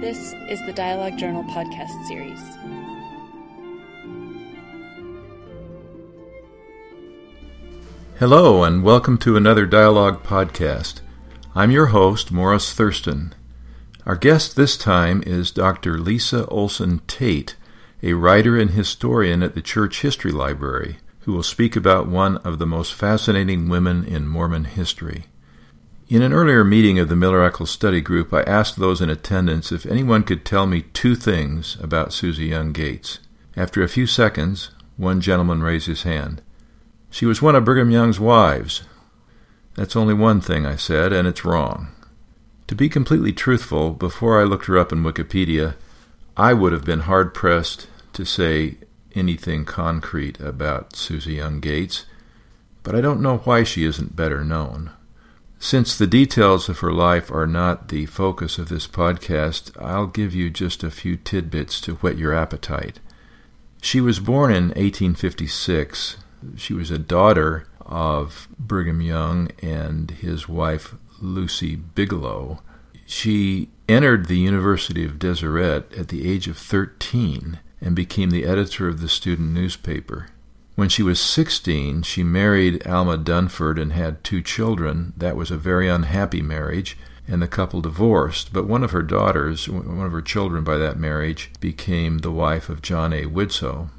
This is the Dialogue Journal podcast series. Hello, and welcome to another Dialogue podcast. I'm your host, Morris Thurston. Our guest this time is Dr. Lisa Olson Tate, a writer and historian at the Church History Library, who will speak about one of the most fascinating women in Mormon history. In an earlier meeting of the Miller Study Group, I asked those in attendance if anyone could tell me two things about Susa Young Gates. After a few seconds, one gentleman raised his hand. She was one of Brigham Young's wives. That's only one thing, I said, and it's wrong. To be completely truthful, before I looked her up in Wikipedia, I would have been hard pressed to say anything concrete about Susa Young Gates, but I don't know why she isn't better known. Since the details of her life are not the focus of this podcast, I'll give you just a few tidbits to whet your appetite. She was born in 1856. She was a daughter of Brigham Young and his wife Lucy Bigelow. She entered the University of Deseret at the age of 13 and became the editor of the student newspaper. When she was 16, she married Alma Dunford and had two children. That was a very unhappy marriage, and the couple divorced. But one of her daughters, one of her children by that marriage, became the wife of John A. Widtsoe.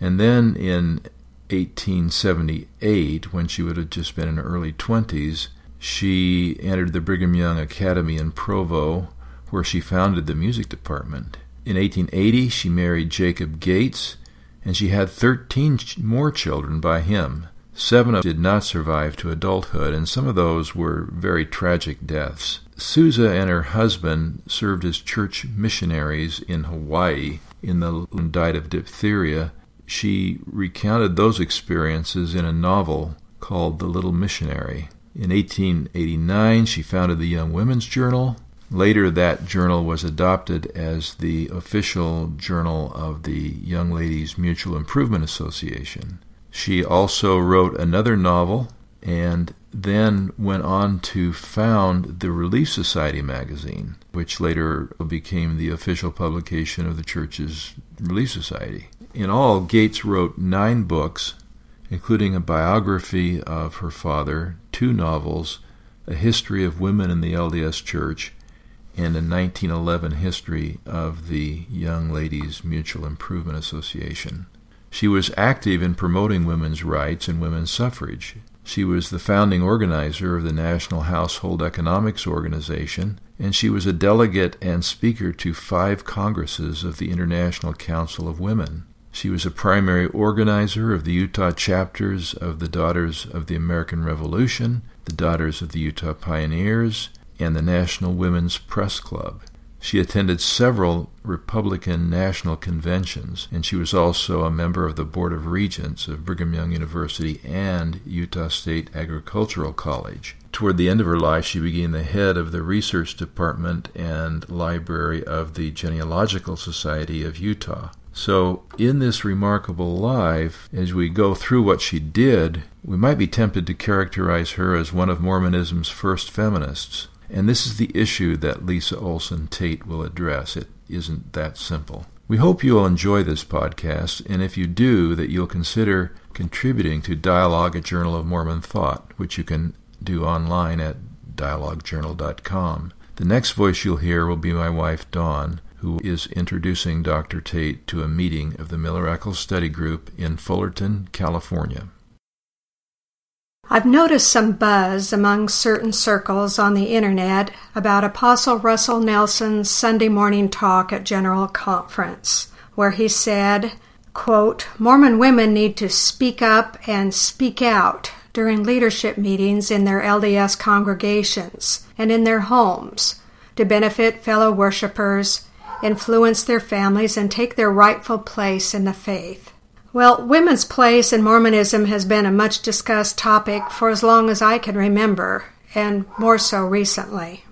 And then in 1878, when she would have just been in her early 20s, she entered the Brigham Young Academy in Provo, where she founded the music department. In 1880, she married Jacob Gates and she had thirteen more children by him. Seven of them did not survive to adulthood, and some of those were very tragic deaths. Susa and her husband served as church missionaries in Hawaii in the and died of diphtheria. She recounted those experiences in a novel called The Little Missionary. In 1889, she founded the Young Women's Journal, Later, that journal was adopted as the official journal of the Young Ladies Mutual Improvement Association. She also wrote another novel and then went on to found the Relief Society magazine, which later became the official publication of the church's Relief Society. In all, Gates wrote nine books, including a biography of her father, two novels, a history of women in the LDS Church, and a 1911 history of the Young Ladies Mutual Improvement Association. She was active in promoting women's rights and women's suffrage. She was the founding organizer of the National Household Economics Organization, and she was a delegate and speaker to five congresses of the International Council of Women. She was a primary organizer of the Utah chapters of the Daughters of the American Revolution, the Daughters of the Utah Pioneers, and the National Women's Press Club. She attended several Republican national conventions, and she was also a member of the Board of Regents of Brigham Young University and Utah State Agricultural College. Toward the end of her life, she became the head of the research department and library of the Genealogical Society of Utah. So, in this remarkable life, as we go through what she did, we might be tempted to characterize her as one of Mormonism's first feminists. And this is the issue that Lisa Olson Tate will address. It isn't that simple. We hope you'll enjoy this podcast, and if you do, that you'll consider contributing to Dialogue, a Journal of Mormon Thought, which you can do online at dialoguejournal.com. The next voice you'll hear will be my wife, Dawn, who is introducing Dr. Tate to a meeting of the Miller Eccles Study Group in Fullerton, California. I've noticed some buzz among certain circles on the internet about Apostle Russell Nelson's Sunday morning talk at General Conference, where he said, quote, Mormon women need to speak up and speak out during leadership meetings in their LDS congregations and in their homes to benefit fellow worshippers, influence their families, and take their rightful place in the faith. Well, women's place in Mormonism has been a much discussed topic for as long as I can remember, and more so recently.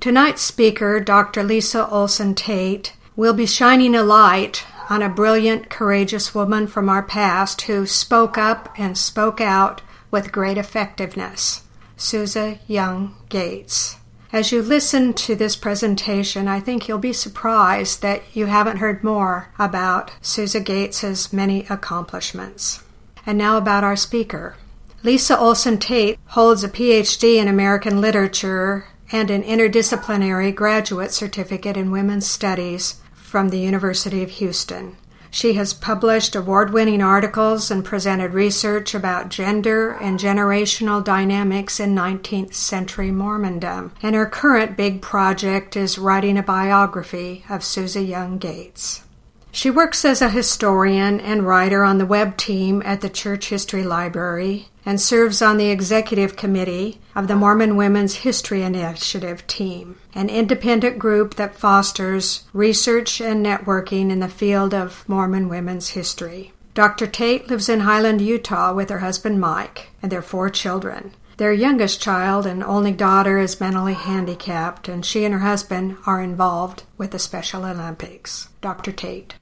Tonight's speaker, Dr. Lisa Olson Tate, will be shining a light on a brilliant, courageous woman from our past who spoke up and spoke out with great effectiveness, Susa Young Gates. As you listen to this presentation, I think you'll be surprised that you haven't heard more about Susa Gates's many accomplishments. And now about our speaker. Lisa Olson Tate holds a PhD in American Literature and an interdisciplinary graduate certificate in women's studies from the University of Houston. She has published award winning articles and presented research about gender and generational dynamics in 19th century Mormondom. And her current big project is writing a biography of Susa Young Gates. She works as a historian and writer on the web team at the Church History Library and serves on the executive committee of the Mormon Women's History Initiative team, an independent group that fosters research and networking in the field of Mormon women's history. Dr. Tate lives in Highland, Utah with her husband Mike and their four children. Their youngest child and only daughter is mentally handicapped, and she and her husband are involved with the Special Olympics. Dr. Tate.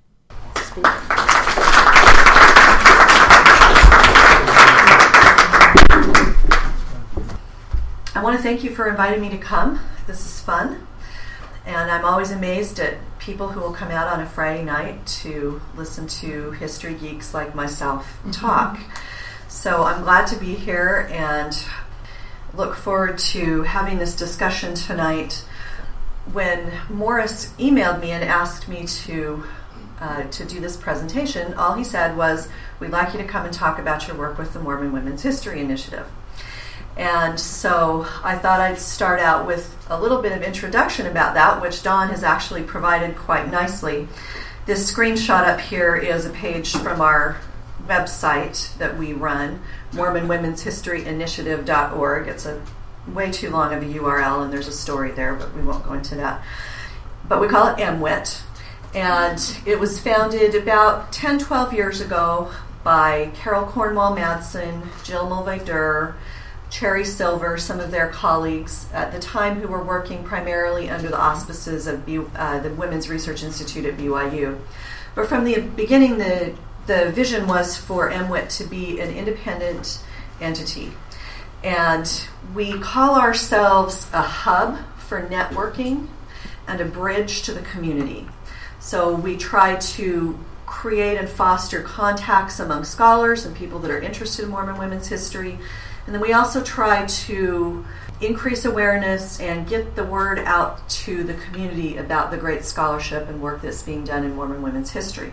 I want to thank you for inviting me to come. This is fun. And I'm always amazed at people who will come out on a Friday night to listen to history geeks like myself mm-hmm. talk. Mm-hmm. So I'm glad to be here and look forward to having this discussion tonight. When Morris emailed me and asked me to uh, to do this presentation, all he said was, "We'd like you to come and talk about your work with the Mormon Women's History Initiative." And so I thought I'd start out with a little bit of introduction about that, which Dawn has actually provided quite nicely. This screenshot up here is a page from our website that we run, MormonWomen'sHistoryInitiative.org. It's a way too long of a URL, and there's a story there, but we won't go into that. But we call it MWIT, and it was founded about 10, 12 years ago by Carol Cornwall Madsen, Jill Mulvay Derr, Cherry Silver, some of their colleagues at the time who were working primarily under the auspices of uh, the Women's Research Institute at BYU. But from the beginning, the, the vision was for MWIT to be an independent entity. And we call ourselves a hub for networking and a bridge to the community. So we try to create and foster contacts among scholars and people that are interested in Mormon women's history and then we also try to increase awareness and get the word out to the community about the great scholarship and work that's being done in Mormon women's history.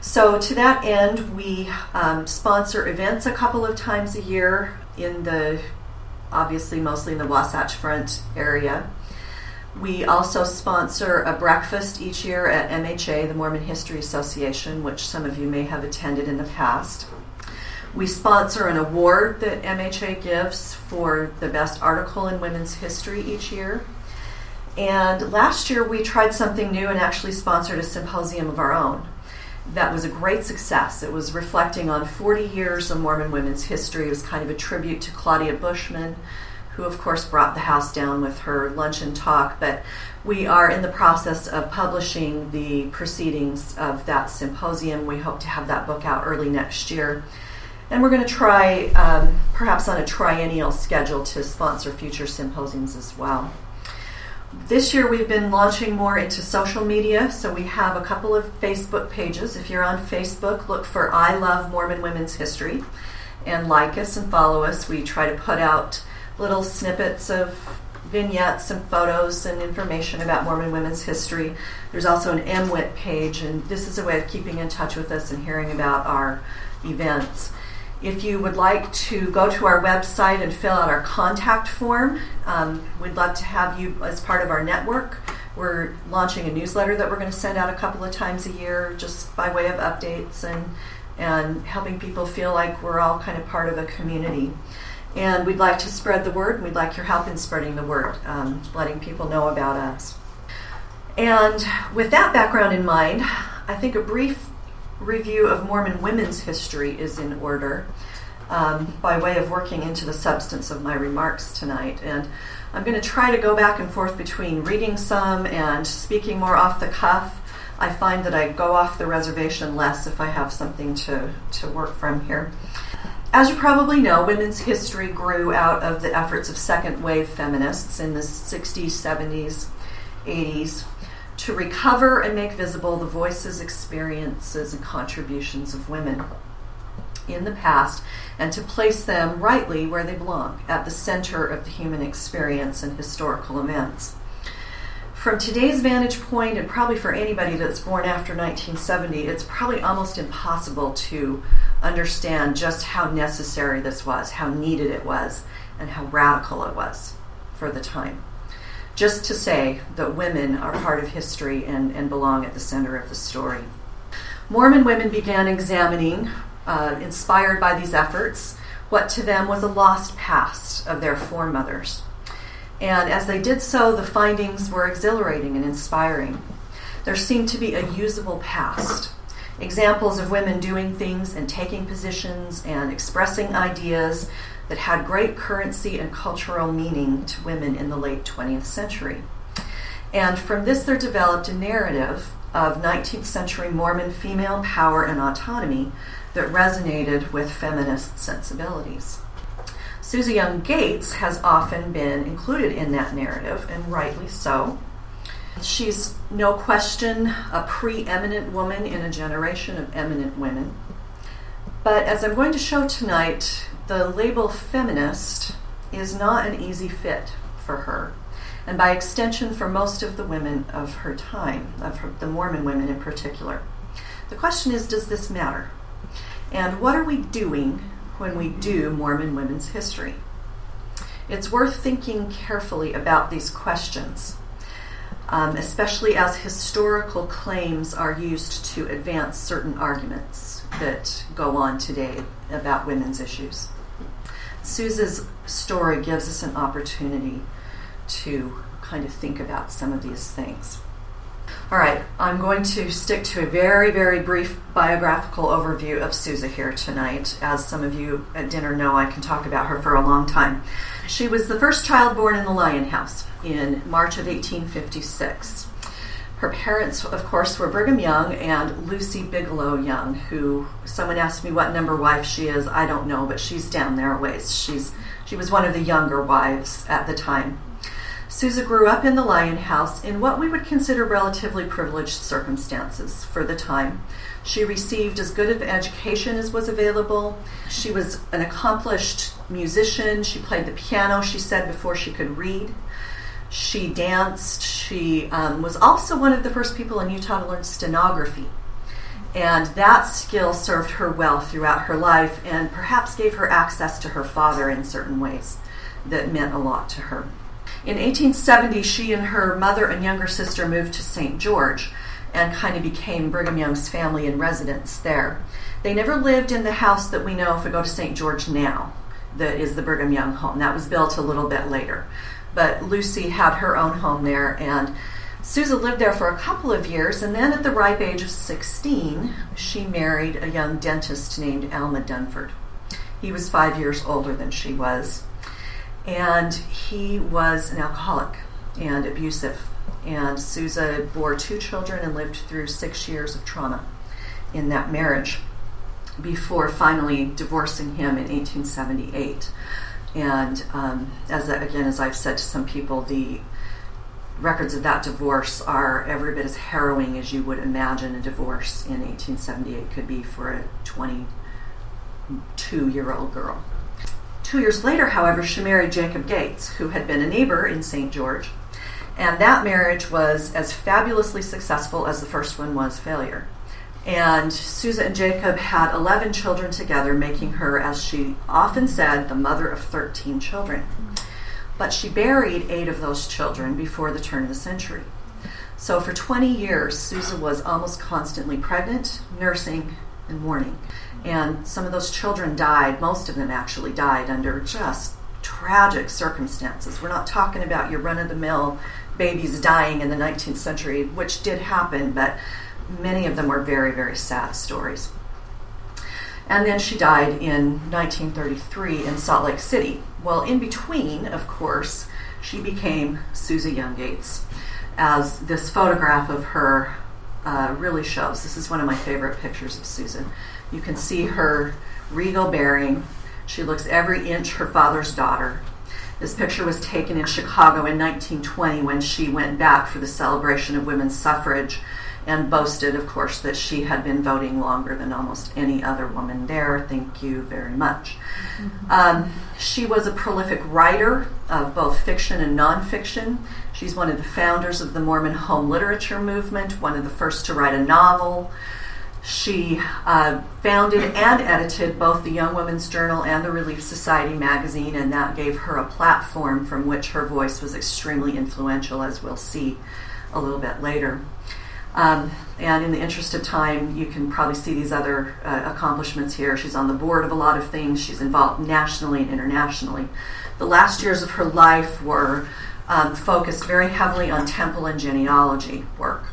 So, to that end, we um, sponsor events a couple of times a year in the, obviously, mostly in the Wasatch Front area. We also sponsor a breakfast each year at MHA, the Mormon History Association, which some of you may have attended in the past. We sponsor an award that MHA gives for the best article in women's history each year. And last year we tried something new and actually sponsored a symposium of our own. That was a great success. It was reflecting on 40 years of Mormon women's history. It was kind of a tribute to Claudia Bushman, who, of course, brought the house down with her luncheon talk. But we are in the process of publishing the proceedings of that symposium. We hope to have that book out early next year. And we're going to try, um, perhaps on a triennial schedule, to sponsor future symposiums as well. This year we've been launching more into social media, so we have a couple of Facebook pages. If you're on Facebook, look for I Love Mormon Women's History and like us and follow us. We try to put out little snippets of vignettes and photos and information about Mormon women's history. There's also an MWIT page, and this is a way of keeping in touch with us and hearing about our events. If you would like to go to our website and fill out our contact form, um, we'd love to have you as part of our network. We're launching a newsletter that we're going to send out a couple of times a year just by way of updates and, and helping people feel like we're all kind of part of a community. And we'd like to spread the word, and we'd like your help in spreading the word, um, letting people know about us. And with that background in mind, I think a brief review of Mormon women's history is in order um, by way of working into the substance of my remarks tonight. And I'm going to try to go back and forth between reading some and speaking more off the cuff. I find that I go off the reservation less if I have something to, to work from here. as you probably know, women's history grew out of the efforts of second wave feminists in the 60s, 70s, 80s to recover and make visible the voices, experiences, and contributions of women in the past and to place them rightly where they belong, at the center of the human experience and historical events. From today's vantage point, and probably for anybody that's born after 1970, it's probably almost impossible to understand just how necessary this was, how needed it was, and how radical it was for the time. Just to say that women are part of history and, and belong at the center of the story. Mormon women began examining, uh, inspired by these efforts, what to them was a lost past of their foremothers. And as they did so, the findings were exhilarating and inspiring. There seemed to be a usable past examples of women doing things and taking positions and expressing ideas that had great currency and cultural meaning to women in the late 20th century. And from this, there developed a narrative of 19th century Mormon female power and autonomy that resonated with feminist sensibilities. Susa Young Gates has often been included in that narrative, and rightly so. She's no question a preeminent woman in a generation of eminent women. But as I'm going to show tonight, the label feminist is not an easy fit for her, and by extension for most of the women of her time, of her, the Mormon women in particular. The question is does this matter? And what are we doing when we do Mormon women's history? It's worth thinking carefully about these questions um, especially as historical claims are used to advance certain arguments that go on today about women's issues. Susan's story gives us an opportunity to kind of think about some of these things. All right, I'm going to stick to a very, very brief biographical overview of Susa here tonight. As some of you at dinner know, I can talk about her for a long time. She was the first child born in the Lion House in March of 1856. Her parents, of course, were Brigham Young and Lucy Bigelow Young, who someone asked me what number wife she is. I don't know, but she's down there a ways. She's she was one of the younger wives at the time. Susa grew up in the Lion House in what we would consider relatively privileged circumstances for the time. She received as good of education as was available. She was an accomplished musician. She played the piano, she said, before she could read. She danced. She um, was also one of the first people in Utah to learn stenography. And that skill served her well throughout her life and perhaps gave her access to her father in certain ways that meant a lot to her. In 1870, she and her mother and younger sister moved to St. George and kind of became Brigham Young's family in residence there. They never lived in the house that we know if we go to St. George now, that is the Brigham Young home. That was built a little bit later but Lucy had her own home there, and Susa lived there for a couple of years, and then at the ripe age of 16, she married a young dentist named Alma Dunford. He was five years older than she was, and he was an alcoholic and abusive. And Susa bore two children and lived through six years of trauma in that marriage before finally divorcing him in 1878. And um, as again, as I've said to some people, the records of that divorce are every bit as harrowing as you would imagine a divorce in 1878 could be for a 22 year old girl. Two years later, however, she married Jacob Gates, who had been a neighbor in St. George, and that marriage was as fabulously successful as the first one was failure. And Susan and Jacob had 11 children together, making her, as she often said, the mother of 13 children. But she buried eight of those children before the turn of the century. So for 20 years, Susan was almost constantly pregnant, nursing, and mourning. And some of those children died, most of them actually died under just tragic circumstances. We're not talking about your run of the mill babies dying in the 19th century, which did happen, but many of them were very, very sad stories. And then she died in 1933 in Salt Lake City. Well, in between, of course, she became Susa Young Gates, as this photograph of her uh, really shows. This is one of my favorite pictures of Susan. You can see her regal bearing, She looks every inch her father's daughter. This picture was taken in Chicago in 1920 when she went back for the celebration of women's suffrage and boasted, of course, that she had been voting longer than almost any other woman there. Thank you very much. Mm-hmm. Um, she was a prolific writer of both fiction and nonfiction. She's one of the founders of the Mormon home literature movement, one of the first to write a novel. She uh, founded and edited both the Young Women's Journal and the Relief Society magazine, and that gave her a platform from which her voice was extremely influential, as we'll see a little bit later. Um, and in the interest of time, you can probably see these other uh, accomplishments here. She's on the board of a lot of things, she's involved nationally and internationally. The last years of her life were um, focused very heavily on temple and genealogy work.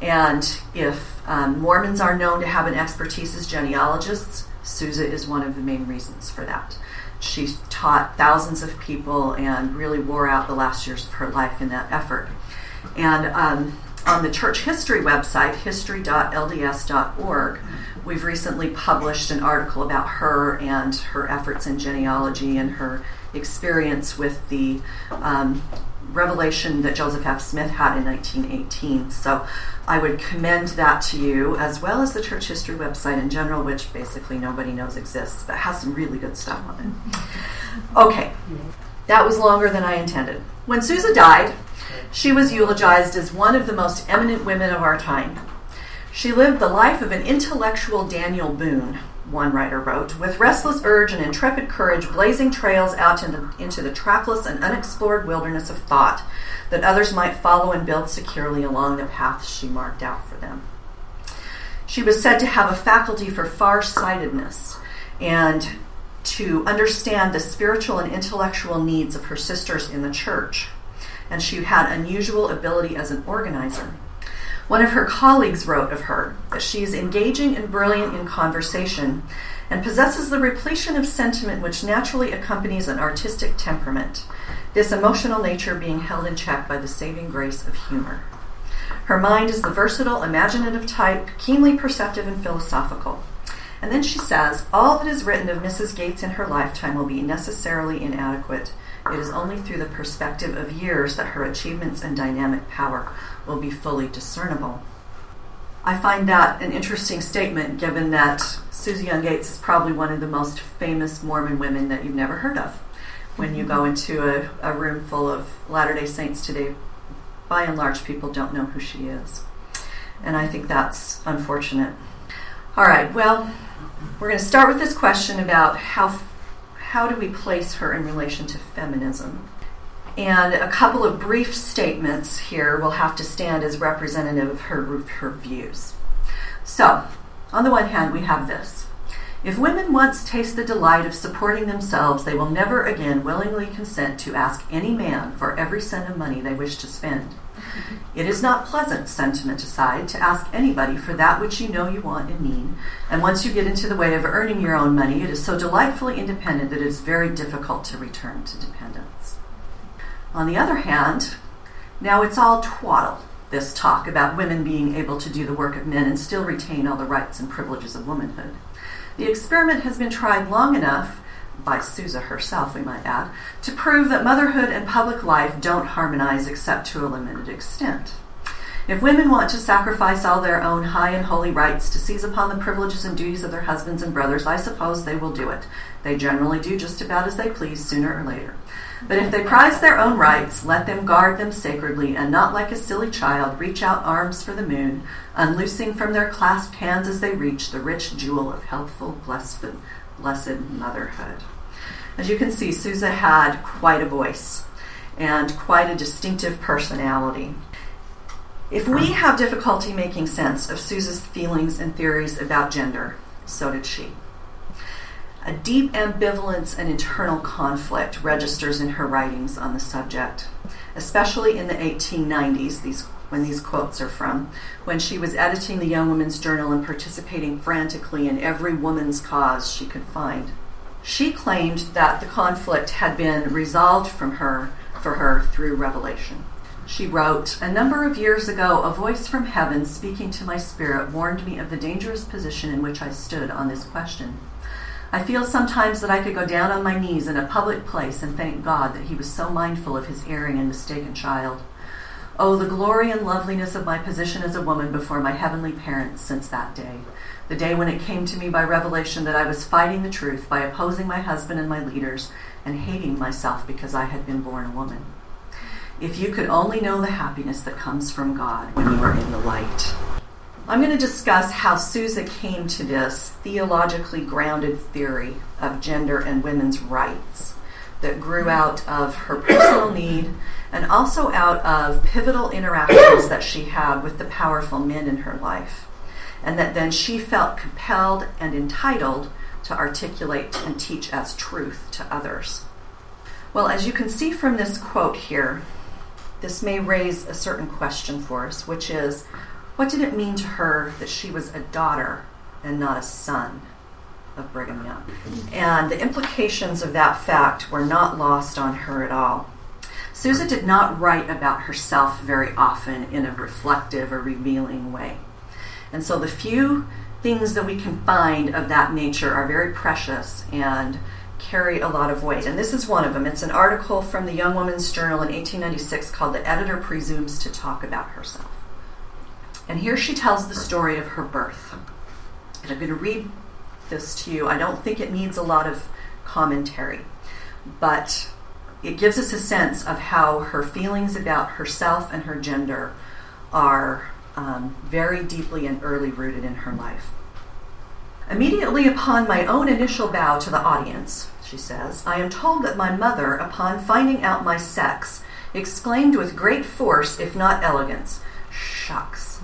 And if um, Mormons are known to have an expertise as genealogists, Susa is one of the main reasons for that. She taught thousands of people and really wore out the last years of her life in that effort. And um, on the church history website, history.lds.org, we've recently published an article about her and her efforts in genealogy and her experience with the um, revelation that Joseph F. Smith had in 1918. So I would commend that to you, as well as the church history website in general, which basically nobody knows exists, but has some really good stuff on it. Okay, that was longer than I intended. When Susa died, she was eulogized as one of the most eminent women of our time. She lived the life of an intellectual Daniel Boone, one writer wrote, with restless urge and intrepid courage blazing trails out into, into the trackless and unexplored wilderness of thought that others might follow and build securely along the paths she marked out for them. She was said to have a faculty for far sightedness and to understand the spiritual and intellectual needs of her sisters in the church and she had unusual ability as an organizer. One of her colleagues wrote of her that she is engaging and brilliant in conversation and possesses the repletion of sentiment which naturally accompanies an artistic temperament, this emotional nature being held in check by the saving grace of humor. Her mind is the versatile, imaginative type, keenly perceptive and philosophical. And then she says, All that is written of Mrs. Gates in her lifetime will be necessarily inadequate it is only through the perspective of years that her achievements and dynamic power will be fully discernible. I find that an interesting statement given that Susa Young Gates is probably one of the most famous Mormon women that you've never heard of. When you go into a, a room full of Latter day Saints today, by and large, people don't know who she is. And I think that's unfortunate. All right, well, we're going to start with this question about how how do we place her in relation to feminism? And a couple of brief statements here will have to stand as representative of her, her views. So, on the one hand, we have this. If women once taste the delight of supporting themselves, they will never again willingly consent to ask any man for every cent of money they wish to spend. It is not pleasant, sentiment aside, to ask anybody for that which you know you want and need. And once you get into the way of earning your own money, it is so delightfully independent that it is very difficult to return to dependence. On the other hand, now it's all twaddle, this talk about women being able to do the work of men and still retain all the rights and privileges of womanhood. The experiment has been tried long enough by Susa herself, we might add, to prove that motherhood and public life don't harmonize except to a limited extent. If women want to sacrifice all their own high and holy rights to seize upon the privileges and duties of their husbands and brothers, I suppose they will do it. They generally do just about as they please sooner or later. But if they prize their own rights, let them guard them sacredly, and not like a silly child reach out arms for the moon, unloosing from their clasped hands as they reach the rich jewel of healthful, blessed, blessed motherhood. As you can see, Susa had quite a voice and quite a distinctive personality. If we have difficulty making sense of Susa's feelings and theories about gender, so did she. A deep ambivalence and internal conflict registers in her writings on the subject, especially in the 1890s, these, when these quotes are from, when she was editing the Young Women's Journal and participating frantically in every woman's cause she could find. She claimed that the conflict had been resolved from her for her through revelation. She wrote, A number of years ago, a voice from heaven speaking to my spirit warned me of the dangerous position in which I stood on this question. I feel sometimes that I could go down on my knees in a public place and thank God that He was so mindful of His erring and mistaken child. Oh, the glory and loveliness of my position as a woman before my heavenly parents since that day. The day when it came to me by revelation that I was fighting the truth by opposing my husband and my leaders and hating myself because I had been born a woman. If you could only know the happiness that comes from God when you are in the light. I'm going to discuss how Susa came to this theologically grounded theory of gender and women's rights that grew out of her personal need and also out of pivotal interactions that she had with the powerful men in her life. And that then she felt compelled and entitled to articulate and teach as truth to others. Well, as you can see from this quote here, this may raise a certain question for us, which is what did it mean to her that she was a daughter and not a son of Brigham Young? And the implications of that fact were not lost on her at all. Susa did not write about herself very often in a reflective or revealing way. And so the few things that we can find of that nature are very precious and carry a lot of weight. And this is one of them. It's an article from the Young Woman's Journal in 1896 called The Editor Presumes to Talk About Herself. And here she tells the story of her birth. And I'm going to read this to you. I don't think it needs a lot of commentary, but it gives us a sense of how her feelings about herself and her gender are um, very deeply and early rooted in her life. Immediately upon my own initial bow to the audience, she says, I am told that my mother, upon finding out my sex, exclaimed with great force, if not elegance, Shucks.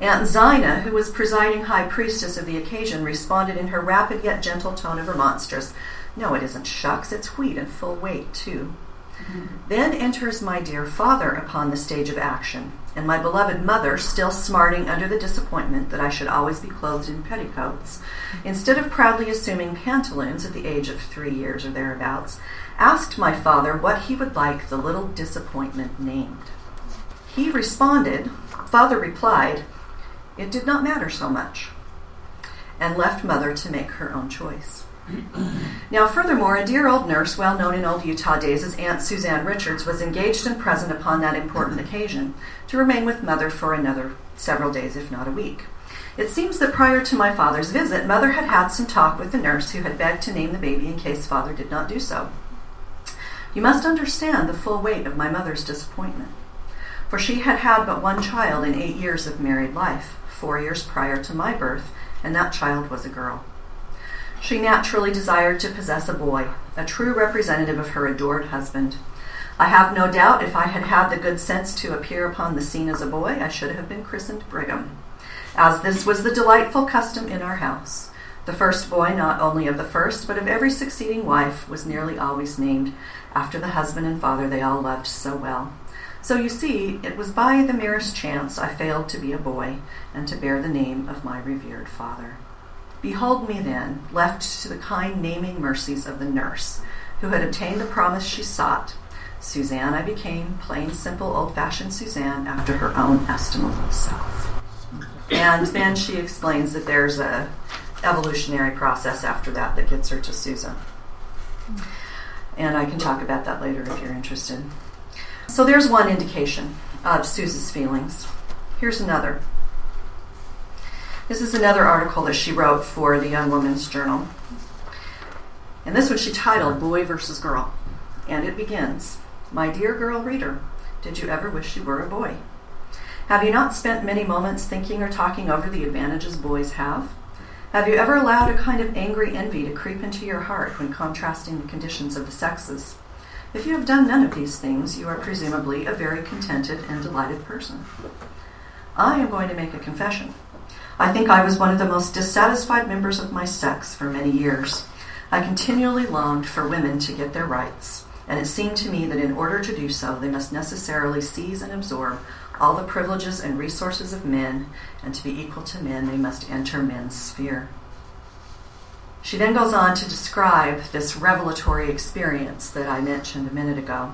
Aunt Zina, who was presiding high priestess of the occasion, responded in her rapid yet gentle tone of remonstrance no, it isn't shucks, it's wheat and full weight, too. Mm-hmm. Then enters my dear father upon the stage of action, and my beloved mother, still smarting under the disappointment that I should always be clothed in petticoats, instead of proudly assuming pantaloons at the age of three years or thereabouts, asked my father what he would like the little disappointment named. He responded, father replied, it did not matter so much, and left mother to make her own choice. Now, furthermore, a dear old nurse, well known in old Utah days as Aunt Suzanne Richards, was engaged and present upon that important occasion to remain with Mother for another several days, if not a week. It seems that prior to my father's visit, Mother had had some talk with the nurse who had begged to name the baby in case Father did not do so. You must understand the full weight of my mother's disappointment, for she had had but one child in eight years of married life, four years prior to my birth, and that child was a girl. She naturally desired to possess a boy, a true representative of her adored husband. I have no doubt if I had had the good sense to appear upon the scene as a boy, I should have been christened Brigham, as this was the delightful custom in our house. The first boy, not only of the first, but of every succeeding wife, was nearly always named after the husband and father they all loved so well. So you see, it was by the merest chance I failed to be a boy and to bear the name of my revered father. Behold me then, left to the kind naming mercies of the nurse, who had obtained the promise she sought. Suzanne I became, plain, simple, old fashioned Suzanne, after her own estimable self. And then she explains that there's a evolutionary process after that that gets her to Susan. And I can talk about that later if you're interested. So there's one indication of Susan's feelings. Here's another. This is another article that she wrote for the Young Woman's Journal. And this one she titled Boy versus Girl. And it begins My dear girl reader, did you ever wish you were a boy? Have you not spent many moments thinking or talking over the advantages boys have? Have you ever allowed a kind of angry envy to creep into your heart when contrasting the conditions of the sexes? If you have done none of these things, you are presumably a very contented and delighted person. I am going to make a confession. I think I was one of the most dissatisfied members of my sex for many years. I continually longed for women to get their rights, and it seemed to me that in order to do so, they must necessarily seize and absorb all the privileges and resources of men, and to be equal to men, they must enter men's sphere. She then goes on to describe this revelatory experience that I mentioned a minute ago.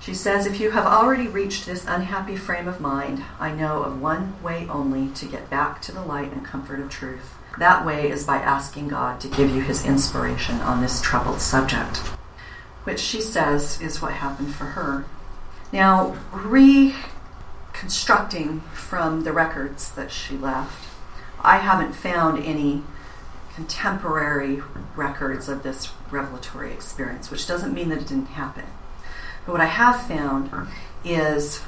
She says, If you have already reached this unhappy frame of mind, I know of one way only to get back to the light and comfort of truth. That way is by asking God to give you his inspiration on this troubled subject, which she says is what happened for her. Now, reconstructing from the records that she left, I haven't found any contemporary records of this revelatory experience, which doesn't mean that it didn't happen. But what I have found is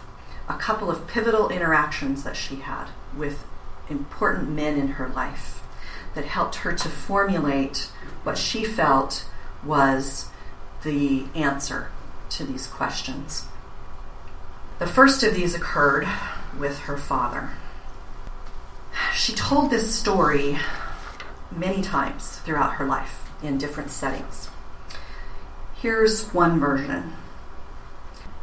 a couple of pivotal interactions that she had with important men in her life that helped her to formulate what she felt was the answer to these questions. The first of these occurred with her father. She told this story many times throughout her life in different settings. Here's one version.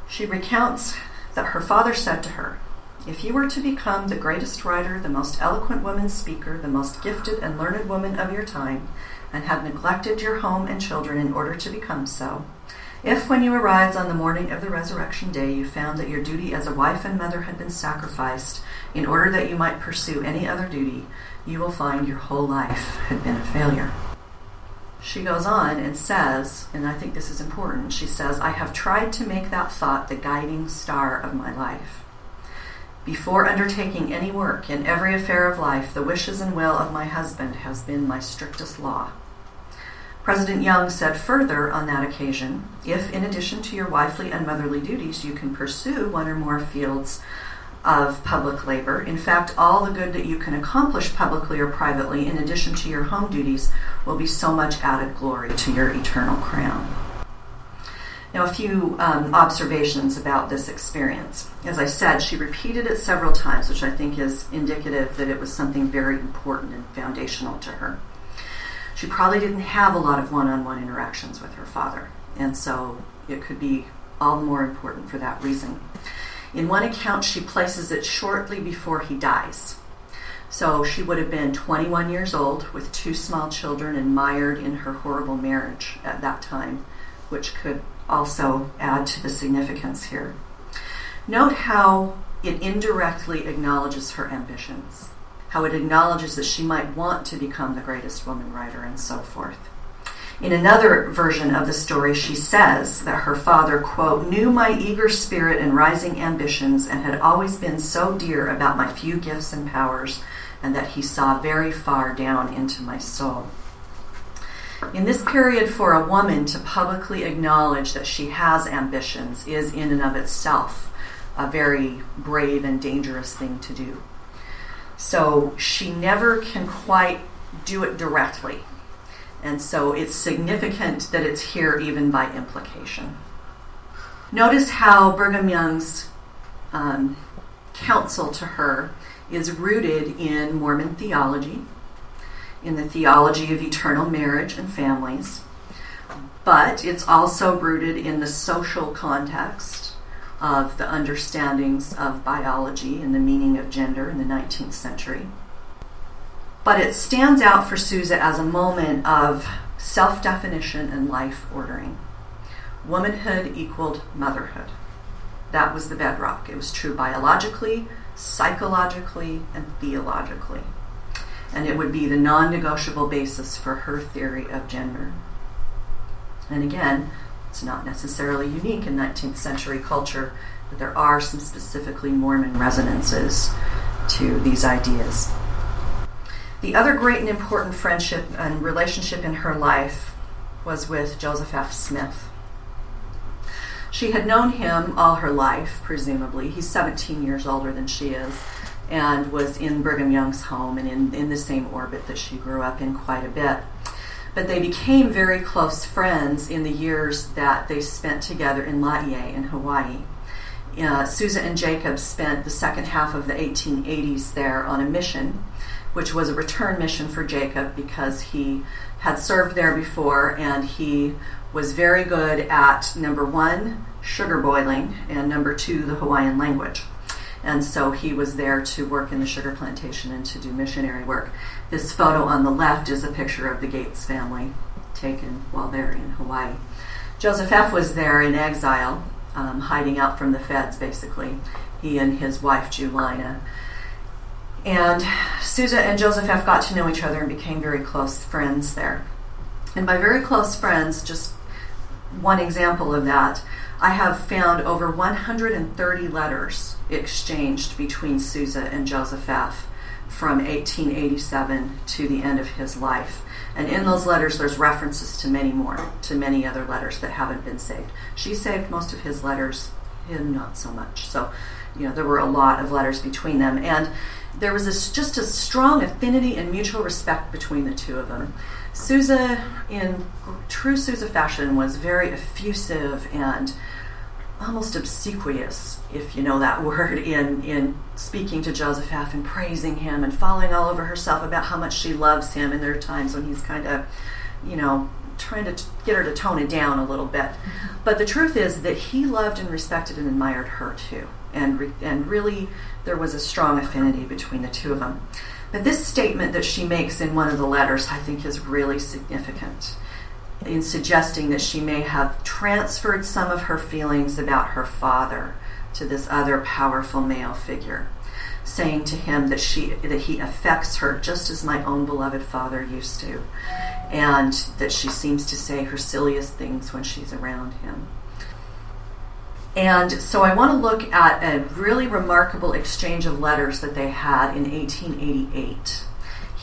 She recounts that her father said to her, If you were to become the greatest writer, the most eloquent woman speaker, the most gifted and learned woman of your time, and had neglected your home and children in order to become so, if when you arise on the morning of the resurrection day you found that your duty as a wife and mother had been sacrificed in order that you might pursue any other duty, you will find your whole life had been a failure. She goes on and says, and I think this is important, she says, I have tried to make that thought the guiding star of my life. Before undertaking any work in every affair of life, the wishes and will of my husband has been my strictest law. President Young said further on that occasion if, in addition to your wifely and motherly duties, you can pursue one or more fields of public labor. In fact, all the good that you can accomplish publicly or privately, in addition to your home duties, will be so much added glory to your eternal crown. Now, a few um, observations about this experience. As I said, she repeated it several times, which I think is indicative that it was something very important and foundational to her. She probably didn't have a lot of one on one interactions with her father, and so it could be all the more important for that reason. In one account, she places it shortly before he dies. So she would have been 21 years old with two small children and mired in her horrible marriage at that time, which could also add to the significance here. Note how it indirectly acknowledges her ambitions, how it acknowledges that she might want to become the greatest woman writer, and so forth. In another version of the story, she says that her father, quote, knew my eager spirit and rising ambitions and had always been so dear about my few gifts and powers, and that he saw very far down into my soul. In this period, for a woman to publicly acknowledge that she has ambitions is, in and of itself, a very brave and dangerous thing to do. So she never can quite do it directly. And so it's significant that it's here even by implication. Notice how Brigham Young's um, counsel to her is rooted in Mormon theology, in the theology of eternal marriage and families, but it's also rooted in the social context of the understandings of biology and the meaning of gender in the 19th century. But it stands out for Susa as a moment of self definition and life ordering. Womanhood equaled motherhood. That was the bedrock. It was true biologically, psychologically, and theologically. And it would be the non negotiable basis for her theory of gender. And again, it's not necessarily unique in 19th century culture, but there are some specifically Mormon resonances to these ideas. The other great and important friendship and relationship in her life was with Joseph F. Smith. She had known him all her life, presumably. He's 17 years older than she is, and was in Brigham Young's home and in, in the same orbit that she grew up in quite a bit. But they became very close friends in the years that they spent together in Laie in Hawaii. Uh, Susa and Jacob spent the second half of the 1880s there on a mission which was a return mission for Jacob because he had served there before and he was very good at number one, sugar boiling, and number two, the Hawaiian language. And so he was there to work in the sugar plantation and to do missionary work. This photo on the left is a picture of the Gates family taken while they're in Hawaii. Joseph F. was there in exile, um, hiding out from the feds, basically. He and his wife, Julina. And Susa and Joseph F. got to know each other and became very close friends there. And by very close friends, just one example of that, I have found over 130 letters exchanged between Susa and Joseph F. from 1887 to the end of his life. And in those letters, there's references to many more, to many other letters that haven't been saved. She saved most of his letters, him not so much. So, you know, there were a lot of letters between them. And there was this, just a strong affinity and mutual respect between the two of them. Susa, in true Susa fashion, was very effusive and almost obsequious, if you know that word, in, in speaking to Joseph F. and praising him and falling all over herself about how much she loves him. And there are times when he's kind of, you know, trying to get her to tone it down a little bit. Mm-hmm. But the truth is that he loved and respected and admired her too. And, re- and really, there was a strong affinity between the two of them. But this statement that she makes in one of the letters, I think, is really significant in suggesting that she may have transferred some of her feelings about her father to this other powerful male figure, saying to him that she that he affects her just as my own beloved father used to, and that she seems to say her silliest things when she's around him. And so I want to look at a really remarkable exchange of letters that they had in 1888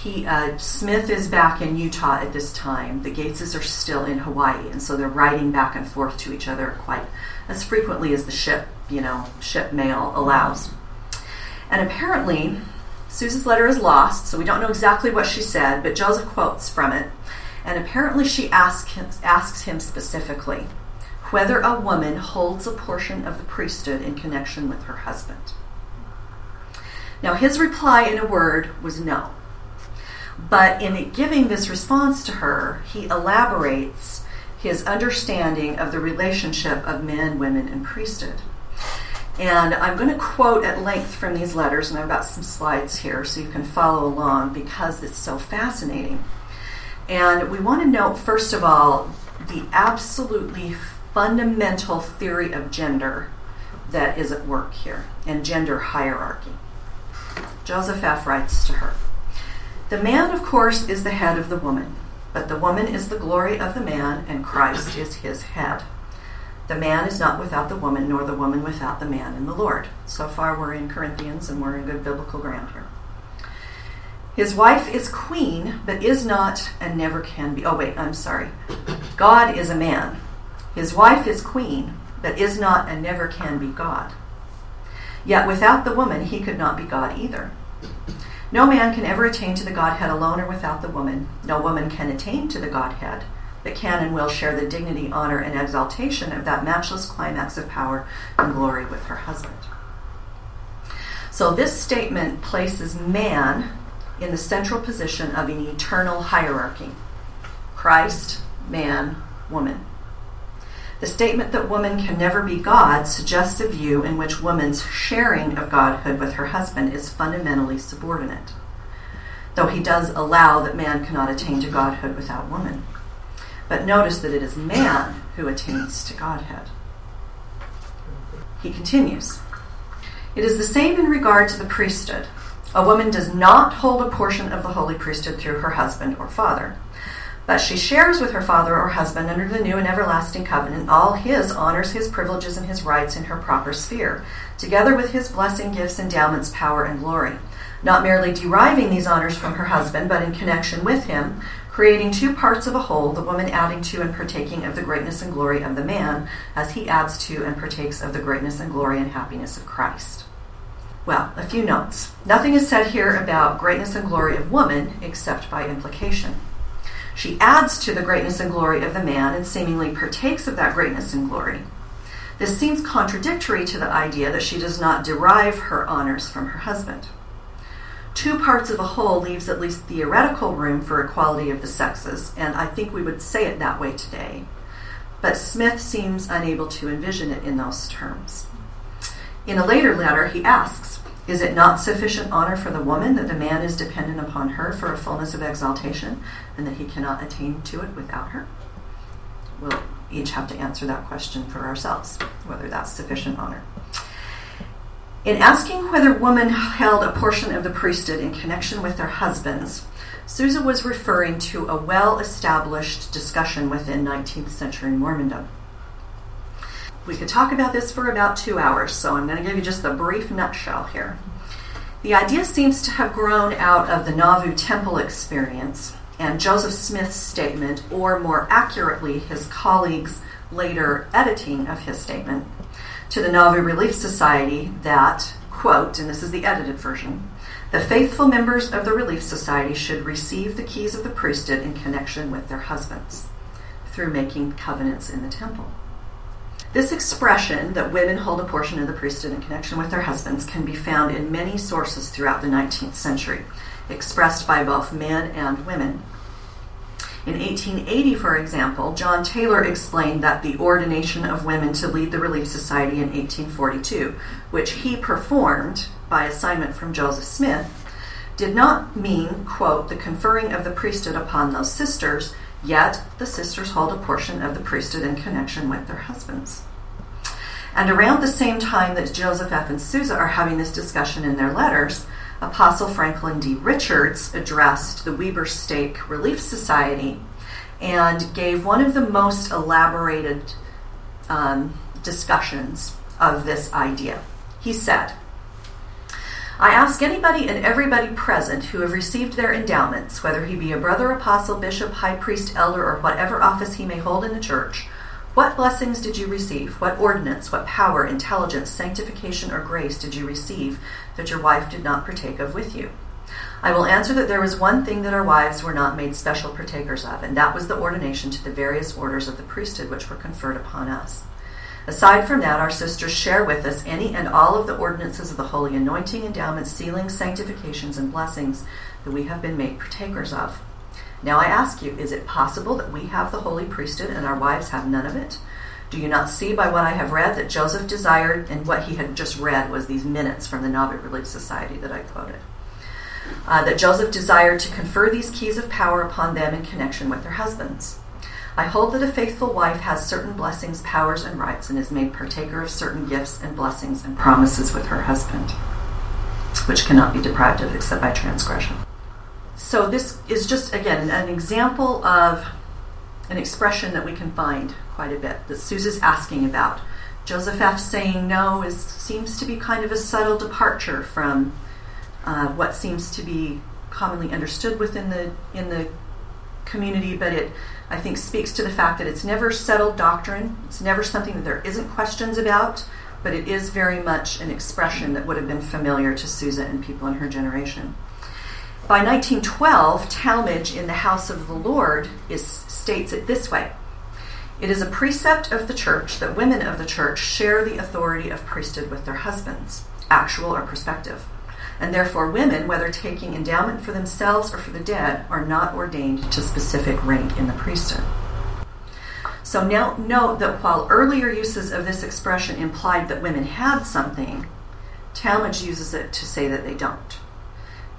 he uh, Smith is back in Utah at this time. The Gateses are still in Hawaii, and so they're writing back and forth to each other quite as frequently as the ship, you know, ship mail allows. And apparently, Susa's letter is lost, so we don't know exactly what she said, but Joseph quotes from it. And apparently, she asks him, asks him specifically whether a woman holds a portion of the priesthood in connection with her husband. Now, his reply in a word was no. But in giving this response to her, he elaborates his understanding of the relationship of men, women, and priesthood. And I'm going to quote at length from these letters, and I've got some slides here so you can follow along because it's so fascinating. And we want to note, first of all, the absolutely fundamental theory of gender that is at work here and gender hierarchy. Joseph F. writes to her the man, of course, is the head of the woman, but the woman is the glory of the man, and Christ is his head. The man is not without the woman, nor the woman without the man in the Lord. So far, we're in Corinthians, and we're in good biblical ground here. His wife is queen, but is not and never can be. Oh, wait, I'm sorry. God is a man. His wife is queen, but is not and never can be God. Yet without the woman, he could not be God either. No man can ever attain to the Godhead alone or without the woman. No woman can attain to the Godhead, but can and will share the dignity, honor, and exaltation of that matchless climax of power and glory with her husband. So, this statement places man in the central position of an eternal hierarchy Christ, man, woman. The statement that woman can never be God suggests a view in which woman's sharing of godhood with her husband is fundamentally subordinate, though he does allow that man cannot attain to godhood without woman. But notice that it is man who attains to godhead. He continues It is the same in regard to the priesthood. A woman does not hold a portion of the holy priesthood through her husband or father but she shares with her father or husband under the new and everlasting covenant all his honors, his privileges, and his rights in her proper sphere, together with his blessing, gifts, endowments, power, and glory. Not merely deriving these honors from her husband, but in connection with him, creating two parts of a whole, the woman adding to and partaking of the greatness and glory of the man, as he adds to and partakes of the greatness and glory and happiness of Christ. Well, a few notes. Nothing is said here about greatness and glory of woman except by implication. She adds to the greatness and glory of the man and seemingly partakes of that greatness and glory. This seems contradictory to the idea that she does not derive her honors from her husband. Two parts of a whole leaves at least theoretical room for equality of the sexes, and I think we would say it that way today. But Smith seems unable to envision it in those terms. In a later letter, he asks, is it not sufficient honor for the woman that the man is dependent upon her for a fullness of exaltation, and that he cannot attain to it without her? We'll each have to answer that question for ourselves, whether that's sufficient honor. In asking whether women held a portion of the priesthood in connection with their husbands, Susa was referring to a well established discussion within 19th century Mormondom. We could talk about this for about two hours, so I'm going to give you just the brief nutshell here. The idea seems to have grown out of the Nauvoo Temple experience and Joseph Smith's statement, or more accurately, his colleagues' later editing of his statement, to the Nauvoo Relief Society that, quote, and this is the edited version, the faithful members of the Relief Society should receive the keys of the priesthood in connection with their husbands through making covenants in the temple. This expression that women hold a portion of the priesthood in connection with their husbands can be found in many sources throughout the 19th century, expressed by both men and women. In 1880, for example, John Taylor explained that the ordination of women to lead the Relief Society in 1842, which he performed by assignment from Joseph Smith, did not mean, quote, the conferring of the priesthood upon those sisters, yet the sisters hold a portion of the priesthood in connection with their husbands. And around the same time that Joseph F. and Susa are having this discussion in their letters, Apostle Franklin D. Richards addressed the Weber Stake Relief Society and gave one of the most elaborated um, discussions of this idea. He said, I ask anybody and everybody present who have received their endowments, whether he be a brother, apostle, bishop, high priest, elder, or whatever office he may hold in the church, what blessings did you receive? What ordinance, what power, intelligence, sanctification, or grace did you receive that your wife did not partake of with you? I will answer that there was one thing that our wives were not made special partakers of, and that was the ordination to the various orders of the priesthood which were conferred upon us. Aside from that, our sisters share with us any and all of the ordinances of the holy anointing, endowments, sealings, sanctifications, and blessings that we have been made partakers of. Now I ask you, is it possible that we have the holy priesthood and our wives have none of it? Do you not see by what I have read that Joseph desired, and what he had just read was these minutes from the Nauvoo Relief Society that I quoted, uh, that Joseph desired to confer these keys of power upon them in connection with their husbands? I hold that a faithful wife has certain blessings, powers, and rights, and is made partaker of certain gifts and blessings and promises with her husband, which cannot be deprived of except by transgression. So this is just again an example of an expression that we can find quite a bit that Susa's asking about. Joseph F. saying no is seems to be kind of a subtle departure from uh, what seems to be commonly understood within the in the community, but it I think speaks to the fact that it's never settled doctrine. It's never something that there isn't questions about, but it is very much an expression that would have been familiar to Susa and people in her generation. By 1912, Talmage in the House of the Lord is, states it this way It is a precept of the church that women of the church share the authority of priesthood with their husbands, actual or prospective. And therefore, women, whether taking endowment for themselves or for the dead, are not ordained to specific rank in the priesthood. So now note that while earlier uses of this expression implied that women had something, Talmage uses it to say that they don't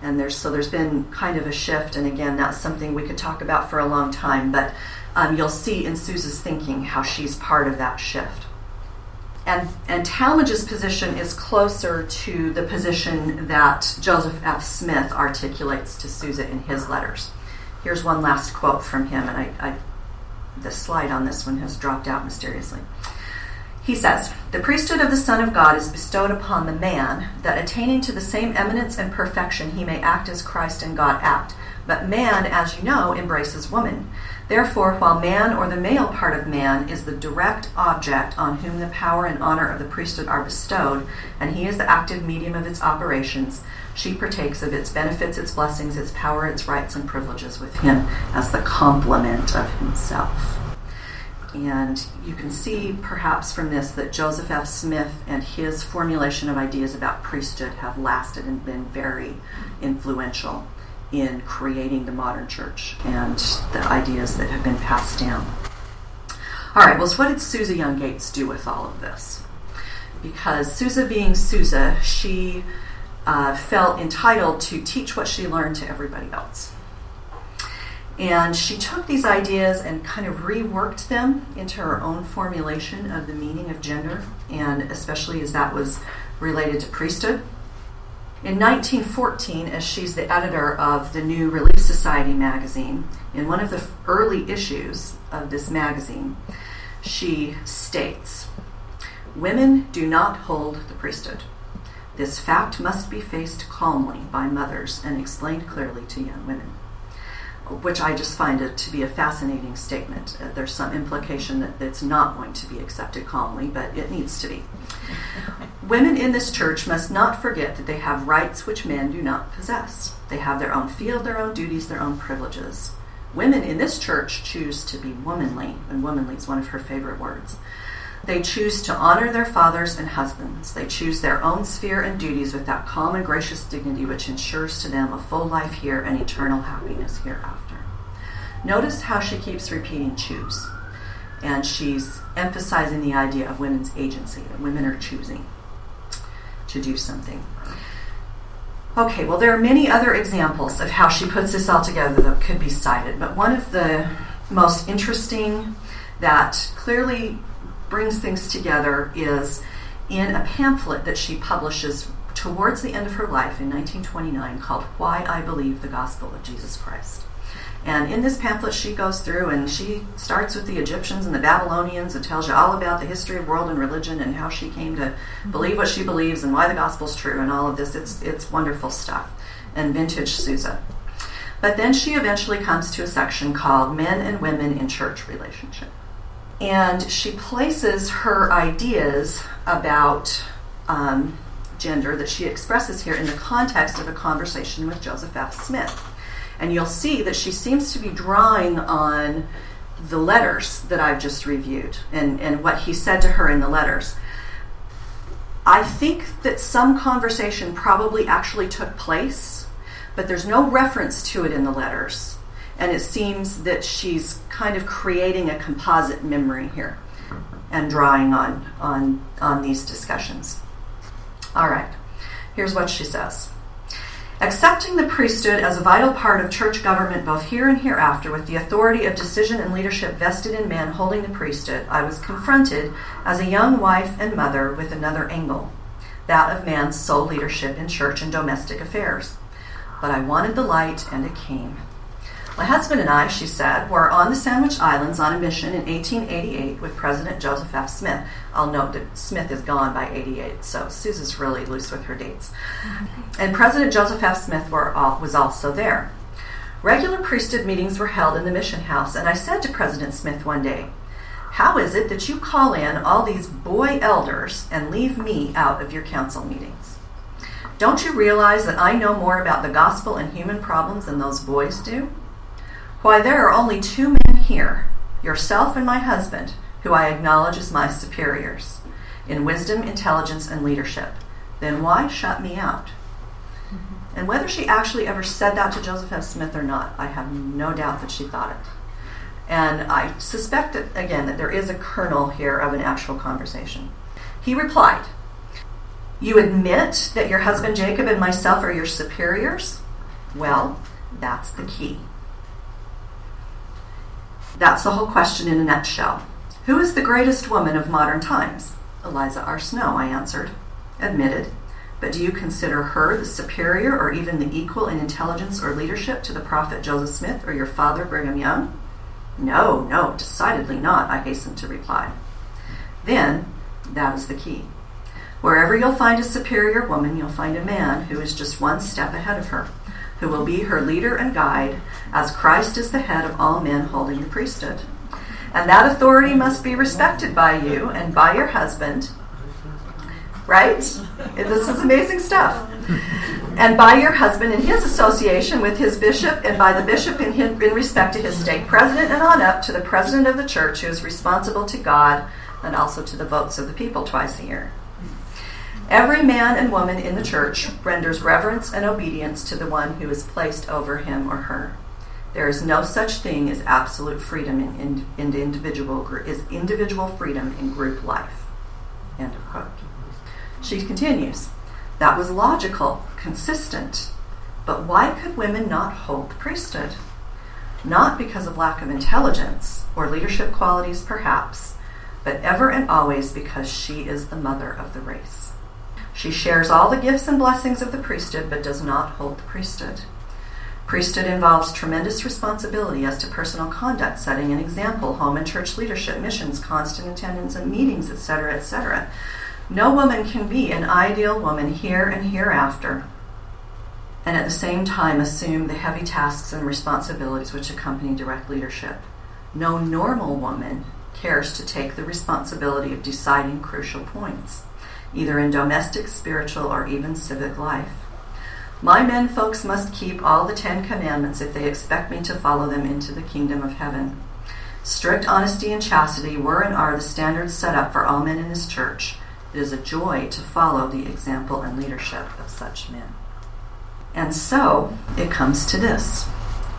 and there's so there's been kind of a shift and again that's something we could talk about for a long time but um, you'll see in Susa's thinking how she's part of that shift and and Talmage's position is closer to the position that Joseph F. Smith articulates to Susa in his letters. Here's one last quote from him, and I, I the slide on this one has dropped out mysteriously. He says, The priesthood of the Son of God is bestowed upon the man, that attaining to the same eminence and perfection he may act as Christ and God act. But man, as you know, embraces woman. Therefore, while man or the male part of man is the direct object on whom the power and honor of the priesthood are bestowed, and he is the active medium of its operations, she partakes of its benefits, its blessings, its power, its rights, and privileges with him as the complement of himself. And you can see perhaps from this that Joseph F. Smith and his formulation of ideas about priesthood have lasted and been very influential in creating the modern church and the ideas that have been passed down. All right, well, so what did Susa Young Gates do with all of this? Because Susa, being Susa, she uh, felt entitled to teach what she learned to everybody else. And she took these ideas and kind of reworked them into her own formulation of the meaning of gender, and especially as that was related to priesthood. In 1914, as she's the editor of the New Relief Society magazine, in one of the early issues of this magazine, she states Women do not hold the priesthood. This fact must be faced calmly by mothers and explained clearly to young women which I just find it to be a fascinating statement. Uh, there's some implication that it's not going to be accepted calmly, but it needs to be. Women in this church must not forget that they have rights which men do not possess. They have their own field, their own duties, their own privileges. Women in this church choose to be womanly, and womanly is one of her favorite words. They choose to honor their fathers and husbands. They choose their own sphere and duties with that calm and gracious dignity which ensures to them a full life here and eternal happiness hereafter. Notice how she keeps repeating choose. And she's emphasizing the idea of women's agency, that women are choosing to do something. Okay, well, there are many other examples of how she puts this all together that could be cited, but one of the most interesting that clearly brings things together is in a pamphlet that she publishes towards the end of her life in 1929 called Why I Believe the Gospel of Jesus Christ. And in this pamphlet, she goes through and she starts with the Egyptians and the Babylonians and tells you all about the history of world and religion and how she came to believe what she believes and why the gospel's true and all of this. It's, it's wonderful stuff. And vintage Susa. But then she eventually comes to a section called Men and Women in Church Relationship and she places her ideas about um, gender that she expresses here in the context of a conversation with Joseph F. Smith. And you'll see that she seems to be drawing on the letters that I've just reviewed and, and what he said to her in the letters. I think that some conversation probably actually took place, but there's no reference to it in the letters and it seems that she's kind of creating a composite memory here and drawing on on on these discussions. All right. Here's what she says. Accepting the priesthood as a vital part of church government both here and hereafter, with the authority of decision and leadership vested in man holding the priesthood, I was confronted as a young wife and mother with another angle that of man's sole leadership in church and domestic affairs. But I wanted the light, and it came. My husband and I, she said, were on the Sandwich Islands on a mission in 1888 with President Joseph F. Smith. I'll note that Smith is gone by 88, so Susa's really loose with her dates. And President Joseph F. Smith all, was also there. Regular priesthood meetings were held in the mission house, and I said to President Smith one day, How is it that you call in all these boy elders and leave me out of your council meetings? Don't you realize that I know more about the gospel and human problems than those boys do? Why, there are only two men here, yourself and my husband, who I acknowledge as my superiors in wisdom, intelligence, and leadership. Then why shut me out? Mm-hmm. And whether she actually ever said that to Joseph F. Smith or not, I have no doubt that she thought it. And I suspect that, again, that there is a kernel here of an actual conversation. He replied, You admit that your husband Jacob and myself are your superiors? Well, that's the key. That's the whole question in a nutshell. Who is the greatest woman of modern times? Eliza R. Snow, I answered. Admitted. But do you consider her the superior or even the equal in intelligence or leadership to the prophet Joseph Smith or your father Brigham Young? No, no, decidedly not, I hastened to reply. Then, that is the key. Wherever you'll find a superior woman, you'll find a man who is just one step ahead of her who will be her leader and guide, as Christ is the head of all men holding the priesthood. And that authority must be respected by you and by your husband. Right? This is amazing stuff. And by your husband in his association with his bishop, and by the bishop in, his, in respect to his stake president, and on up to the president of the church who is responsible to God and also to the votes of the people twice a year. Every man and woman in the church renders reverence and obedience to the one who is placed over him or her. There is no such thing as absolute freedom in, in, in individual is individual freedom in group life. End of quote. She continues. That was logical, consistent. But why could women not hold the priesthood? not because of lack of intelligence or leadership qualities, perhaps, but ever and always because she is the mother of the race. She shares all the gifts and blessings of the priesthood, but does not hold the priesthood. Priesthood involves tremendous responsibility as to personal conduct, setting an example, home and church leadership, missions, constant attendance at meetings, etc., etc. No woman can be an ideal woman here and hereafter and at the same time assume the heavy tasks and responsibilities which accompany direct leadership. No normal woman cares to take the responsibility of deciding crucial points, either in domestic, spiritual, or even civic life. My men folks must keep all the Ten Commandments if they expect me to follow them into the kingdom of heaven. Strict honesty and chastity were and are the standards set up for all men in this church. It is a joy to follow the example and leadership of such men. And so it comes to this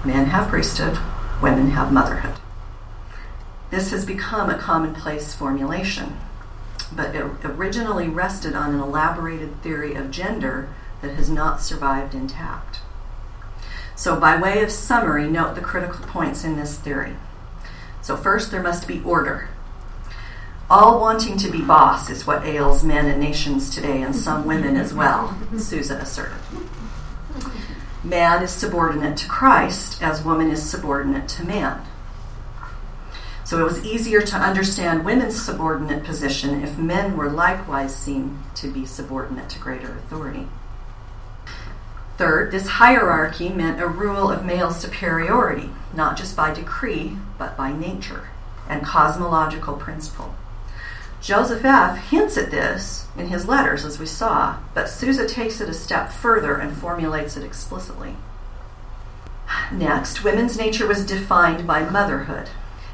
men have priesthood, women have motherhood. This has become a commonplace formulation, but it originally rested on an elaborated theory of gender that has not survived intact. So, by way of summary, note the critical points in this theory. So, first, there must be order. All wanting to be boss is what ails men and nations today, and some women as well, Susa asserted man is subordinate to Christ as woman is subordinate to man. So it was easier to understand women's subordinate position if men were likewise seen to be subordinate to greater authority. Third, this hierarchy meant a rule of male superiority, not just by decree, but by nature and cosmological principle. Joseph F. hints at this in his letters, as we saw, but Susa takes it a step further and formulates it explicitly. Next, women's nature was defined by motherhood,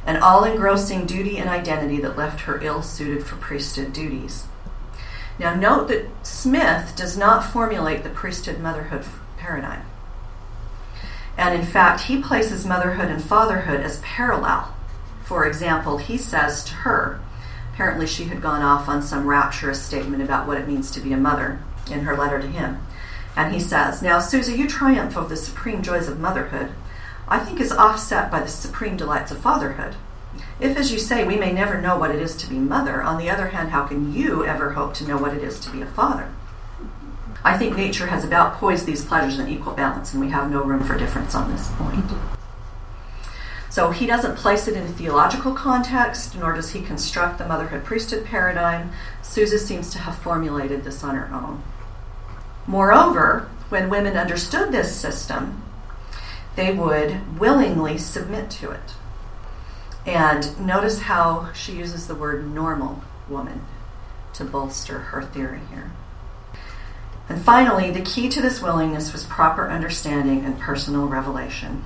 an all engrossing duty and identity that left her ill suited for priesthood duties. Now, note that Smith does not formulate the priesthood motherhood paradigm. And in fact, he places motherhood and fatherhood as parallel. For example, he says to her, Apparently, she had gone off on some rapturous statement about what it means to be a mother in her letter to him. And he says, Now, Susie, you triumph over the supreme joys of motherhood, I think is offset by the supreme delights of fatherhood. If, as you say, we may never know what it is to be mother, on the other hand, how can you ever hope to know what it is to be a father? I think nature has about poised these pleasures in equal balance, and we have no room for difference on this point. So he doesn't place it in a theological context, nor does he construct the motherhood priesthood paradigm. Susa seems to have formulated this on her own. Moreover, when women understood this system, they would willingly submit to it. And notice how she uses the word normal woman to bolster her theory here. And finally, the key to this willingness was proper understanding and personal revelation.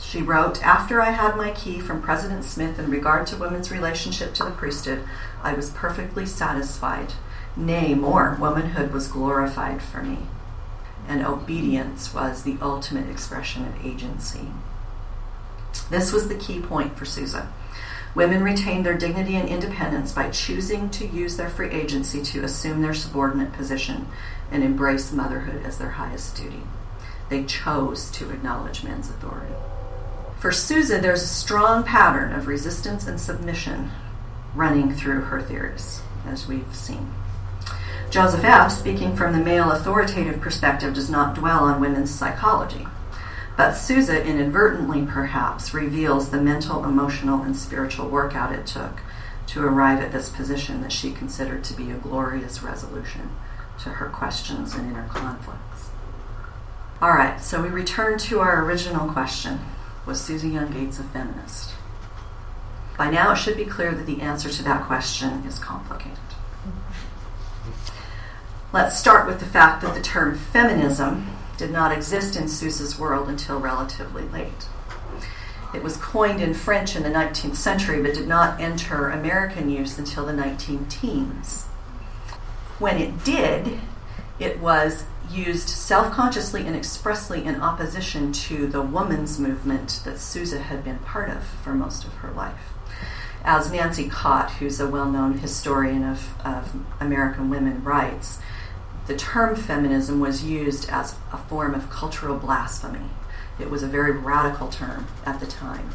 She wrote, After I had my key from President Smith in regard to women's relationship to the priesthood, I was perfectly satisfied. Nay, more, womanhood was glorified for me, and obedience was the ultimate expression of agency. This was the key point for Susa. Women retained their dignity and independence by choosing to use their free agency to assume their subordinate position and embrace motherhood as their highest duty. They chose to acknowledge men's authority. For Susa, there's a strong pattern of resistance and submission running through her theories, as we've seen. Joseph F., speaking from the male authoritative perspective, does not dwell on women's psychology. But Susa, inadvertently perhaps, reveals the mental, emotional, and spiritual workout it took to arrive at this position that she considered to be a glorious resolution to her questions and inner conflicts. All right, so we return to our original question was Susa Young Gates a feminist? By now, it should be clear that the answer to that question is complicated. Let's start with the fact that the term feminism did not exist in Susa's world until relatively late. It was coined in French in the 19th century but did not enter American use until the 19 teens. When it did, it was used self consciously and expressly in opposition to the woman's movement that Susa had been part of for most of her life. As Nancy Cott, who's a well known historian of, of American women, writes, the term feminism was used as a form of cultural blasphemy. It was a very radical term at the time.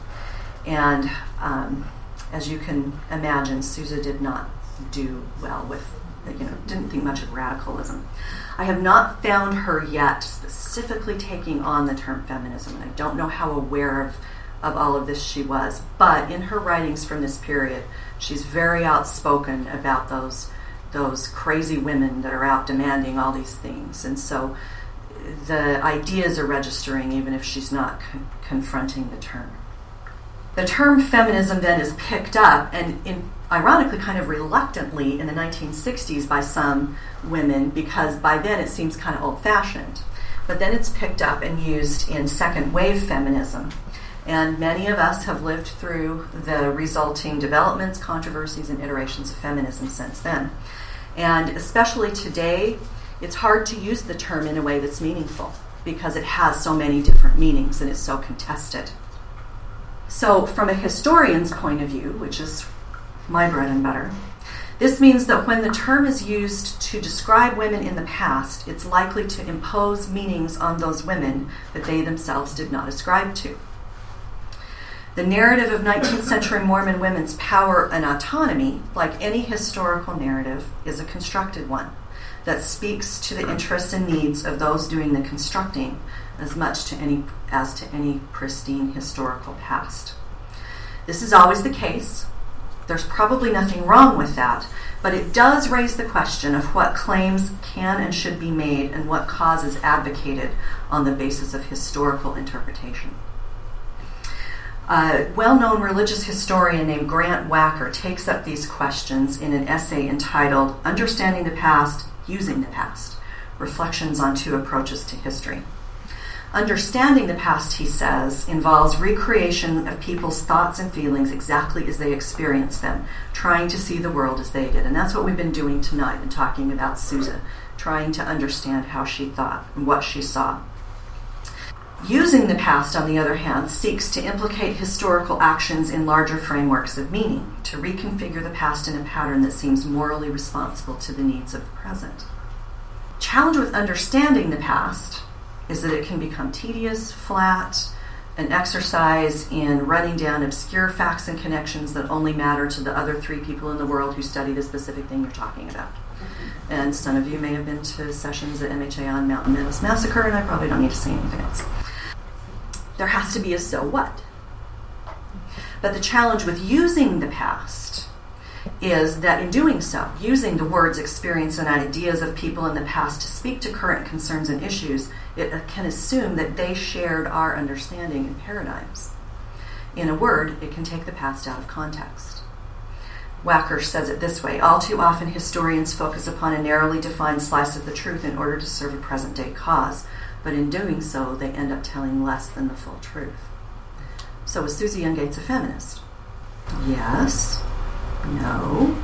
And um, as you can imagine, Susa did not do well with, you know, didn't think much of radicalism. I have not found her yet specifically taking on the term feminism, and I don't know how aware of, of all of this she was. But in her writings from this period, she's very outspoken about those those crazy women that are out demanding all these things, and so the ideas are registering even if she's not con- confronting the term. The term feminism then is picked up and in, ironically kind of reluctantly in the 1960s by some women because by then it seems kind of old fashioned. But then it's picked up and used in second wave feminism. And many of us have lived through the resulting developments, controversies, and iterations of feminism since then. And especially today, it's hard to use the term in a way that's meaningful because it has so many different meanings and it's so contested. So, from a historian's point of view, which is my bread and butter, this means that when the term is used to describe women in the past, it's likely to impose meanings on those women that they themselves did not ascribe to. The narrative of 19th century Mormon women's power and autonomy, like any historical narrative, is a constructed one that speaks to the interests and needs of those doing the constructing as much to any, as to any pristine historical past. This is always the case. There's probably nothing wrong with that, but it does raise the question of what claims can and should be made and what causes advocated on the basis of historical interpretation. A well known religious historian named Grant Wacker takes up these questions in an essay entitled Understanding the Past using the past reflections on two approaches to history. Understanding the past, he says, involves recreation of people's thoughts and feelings exactly as they experienced them, trying to see the world as they did. And that's what we've been doing tonight and talking about Susa, trying to understand how she thought and what she saw. Using the past, on the other hand, seeks to implicate historical actions in larger frameworks of meaning, to reconfigure the past in a pattern that seems morally responsible to the needs of the present. Challenge with understanding the past is that it can become tedious, flat, an exercise in running down obscure facts and connections that only matter to the other three people in the world who study the specific thing you're talking about. And some of you may have been to sessions at MHA on Mountain Meadows Massacre, and I probably don't need to say anything else there has to be a so what. But the challenge with using the past is that in doing so, using the words, experience, and ideas of people in the past to speak to current concerns and issues, it uh, can assume that they shared our understanding and paradigms. In a word, it can take the past out of context. Wacker says it this way All too often, historians focus upon a narrowly defined slice of the truth in order to serve a present day cause but in doing so, they end up telling less than the full truth. So, is Susa Young Gates a feminist? Yes. No.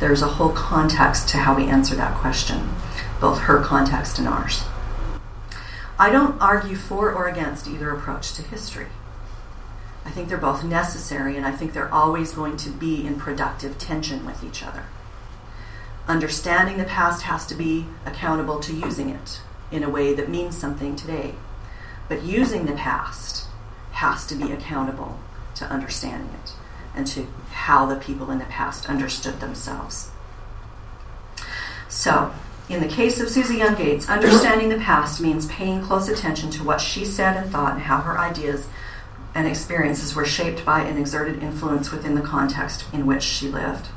There's a whole context to how we answer that question, both her context and ours. I don't argue for or against either approach to history. I think they're both necessary, and I think they're always going to be in productive tension with each other. Understanding the past has to be accountable to using it in a way that means something today. But using the past has to be accountable to understanding it and to how the people in the past understood themselves. So, in the case of Susa Young Gates, understanding the past means paying close attention to what she said and thought and how her ideas and experiences were shaped by and exerted influence within the context in which she lived.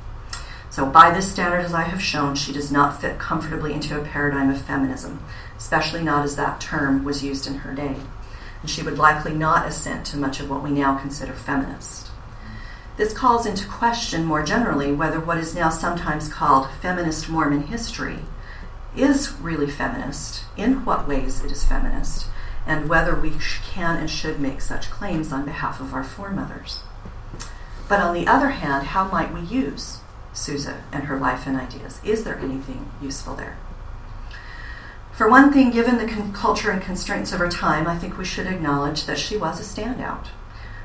So, by this standard, as I have shown, she does not fit comfortably into a paradigm of feminism especially not as that term was used in her day. And she would likely not assent to much of what we now consider feminist. This calls into question more generally whether what is now sometimes called feminist Mormon history is really feminist, in what ways it is feminist, and whether we can and should make such claims on behalf of our foremothers. But on the other hand, how might we use Susa and her life and ideas? Is there anything useful there? For one thing, given the con- culture and constraints of her time, I think we should acknowledge that she was a standout.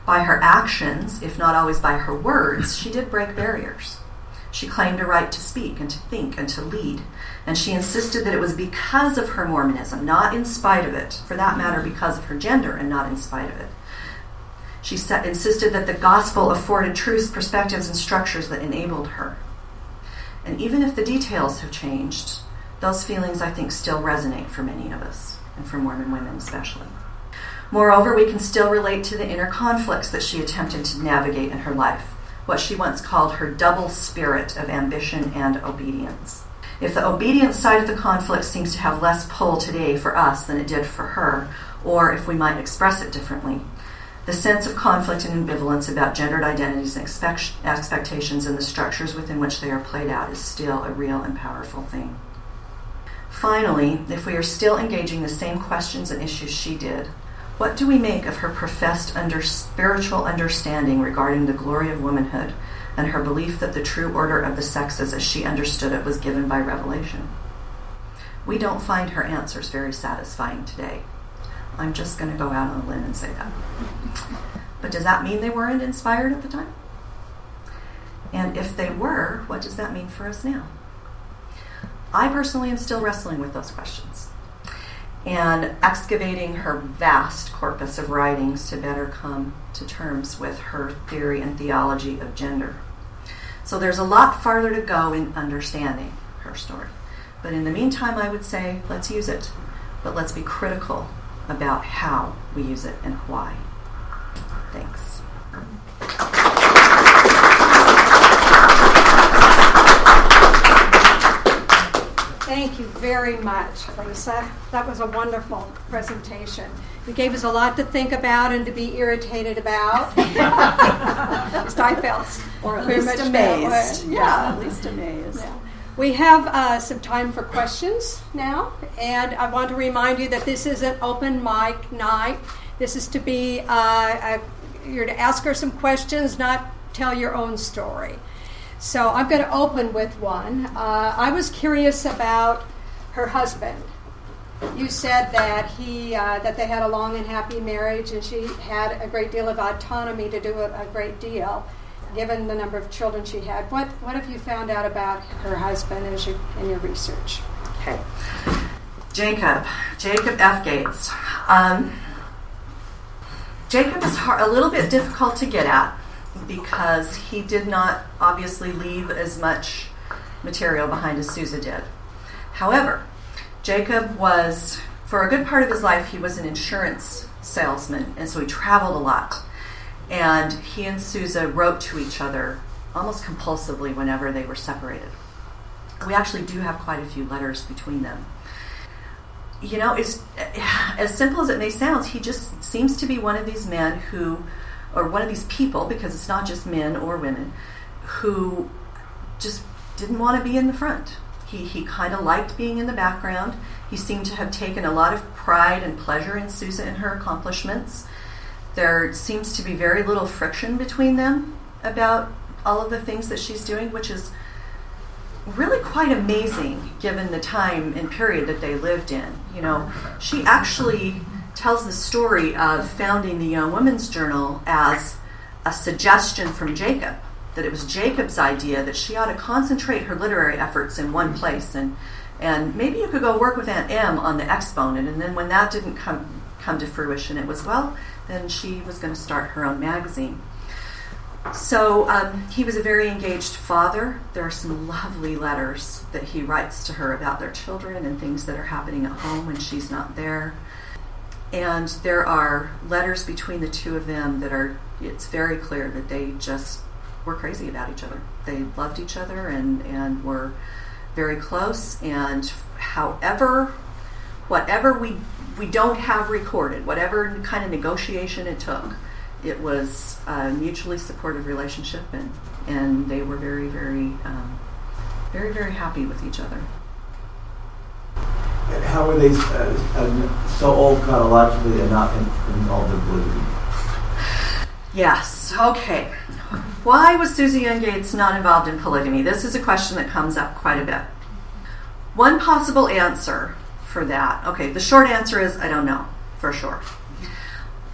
By her actions, if not always by her words, she did break barriers. She claimed a right to speak and to think and to lead, and she insisted that it was because of her Mormonism, not in spite of it, for that matter, because of her gender and not in spite of it. She set, insisted that the gospel afforded truths, perspectives, and structures that enabled her. And even if the details have changed, those feelings, I think, still resonate for many of us, and for Mormon women especially. Moreover, we can still relate to the inner conflicts that she attempted to navigate in her life, what she once called her double spirit of ambition and obedience. If the obedience side of the conflict seems to have less pull today for us than it did for her, or if we might express it differently, the sense of conflict and ambivalence about gendered identities and expect- expectations and the structures within which they are played out is still a real and powerful thing. Finally, if we are still engaging the same questions and issues she did, what do we make of her professed under spiritual understanding regarding the glory of womanhood and her belief that the true order of the sexes as she understood it was given by revelation? We don't find her answers very satisfying today. I'm just going to go out on a limb and say that. But does that mean they weren't inspired at the time? And if they were, what does that mean for us now? I personally am still wrestling with those questions and excavating her vast corpus of writings to better come to terms with her theory and theology of gender. So there's a lot farther to go in understanding her story. But in the meantime, I would say let's use it, but let's be critical about how we use it and why. Thanks. Thank you very much, Lisa. That was a wonderful presentation. You gave us a lot to think about and to be irritated about. I felt. Or at least amazed. way. Yeah, at least amazed. Yeah. We have uh, some time for questions now, and I want to remind you that this is an open mic night. This is to be, uh, a, you're to ask her some questions, not tell your own story. So I'm going to open with one. Uh, I was curious about her husband. You said that he uh, that they had a long and happy marriage, and she had a great deal of autonomy to do a, a great deal, given the number of children she had. What what have you found out about her husband as you, in your research? Okay. Jacob, Jacob F. Gates. Um, Jacob is hard, a little bit difficult to get at because he did not obviously leave as much material behind as Susa did. However, Jacob was, for a good part of his life, he was an insurance salesman, and so he traveled a lot. And he and Susa wrote to each other almost compulsively whenever they were separated. We actually do have quite a few letters between them. You know, it's as simple as it may sound, he just seems to be one of these men who or one of these people, because it's not just men or women, who just didn't want to be in the front. He, he kind of liked being in the background. He seemed to have taken a lot of pride and pleasure in Susa and her accomplishments. There seems to be very little friction between them about all of the things that she's doing, which is really quite amazing given the time and period that they lived in. You know, she actually tells the story of founding the Young Women's Journal as a suggestion from Jacob. That it was Jacob's idea that she ought to concentrate her literary efforts in one place, and and maybe you could go work with Aunt Em on the Exponent. And then when that didn't come come to fruition, it was well, then she was going to start her own magazine. So um, he was a very engaged father. There are some lovely letters that he writes to her about their children and things that are happening at home when she's not there. And there are letters between the two of them that are, it's very clear that they just were crazy about each other. They loved each other and, and were very close. And however, whatever we, we don't have recorded, whatever kind of negotiation it took, it was a mutually supportive relationship, and, and they were very, very, um, very, very happy with each other. How are they uh, uh, so old chronologically and not in, involved in polygamy? Yes. Okay. Why was Susa Young Gates not involved in polygamy? This is a question that comes up quite a bit. One possible answer for that. Okay, the short answer is I don't know for sure.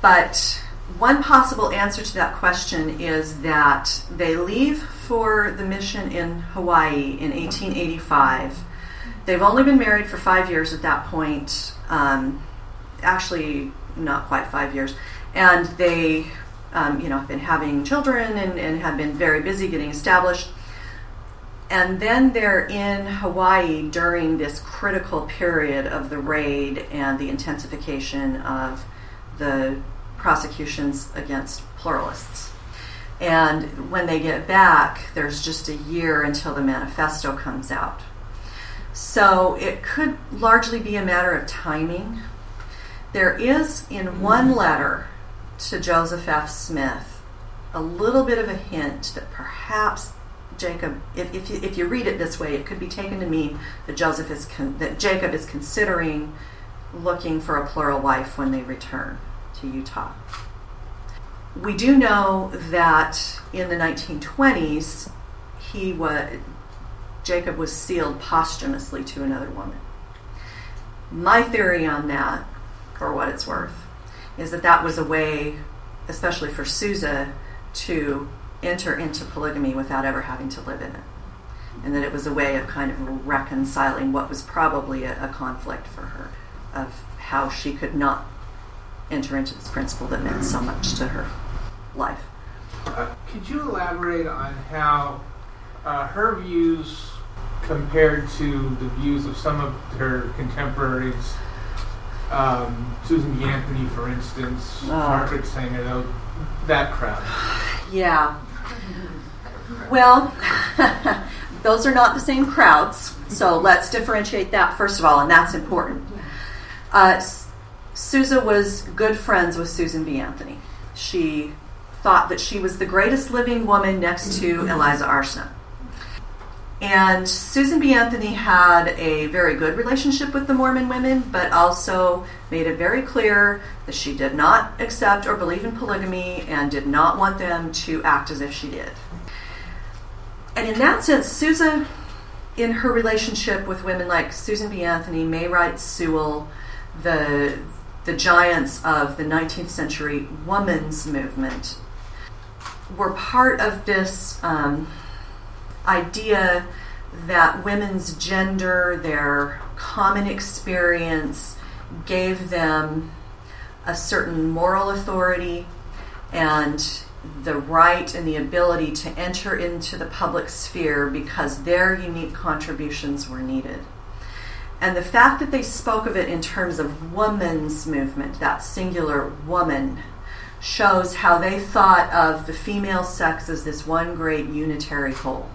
But one possible answer to that question is that they leave for the mission in Hawaii in 1885. They've only been married for five years at that point. Um, actually, not quite five years. And they, um, you know, have been having children and, and have been very busy getting established. And then they're in Hawaii during this critical period of the raid and the intensification of the prosecutions against pluralists. And when they get back, there's just a year until the manifesto comes out. So it could largely be a matter of timing. There is in one letter to Joseph F. Smith a little bit of a hint that perhaps Jacob, if, if, you, if you read it this way, it could be taken to mean that Joseph is con- that Jacob is considering looking for a plural wife when they return to Utah. We do know that in the 1920s, he was Jacob was sealed posthumously to another woman. My theory on that, for what it's worth, is that that was a way, especially for Susa, to enter into polygamy without ever having to live in it. And that it was a way of kind of reconciling what was probably a, a conflict for her of how she could not enter into this principle that meant so much to her life. Uh, could you elaborate on how uh, her views compared to the views of some of her contemporaries? Um, Susan B. Anthony, for instance, Oh. Margaret Sanger, that crowd. Yeah. Well, those are not the same crowds, so let's differentiate that first of all, and that's important. Uh, Susa was good friends with Susan B. Anthony. She thought that she was the greatest living woman next to Eliza R. Snow. And Susa B. Anthony had a very good relationship with the Mormon women, but also made it very clear that she did not accept or believe in polygamy and did not want them to act as if she did. And in that sense, Susan, in her relationship with women like Susan B. Anthony, May Wright Sewall, the, the giants of the 19th century women's movement, were part of this. Um, idea that women's gender, their common experience, gave them a certain moral authority and the right and the ability to enter into the public sphere because their unique contributions were needed. And the fact that they spoke of it in terms of woman's movement, that singular woman, shows how they thought of the female sex as this one great unitary whole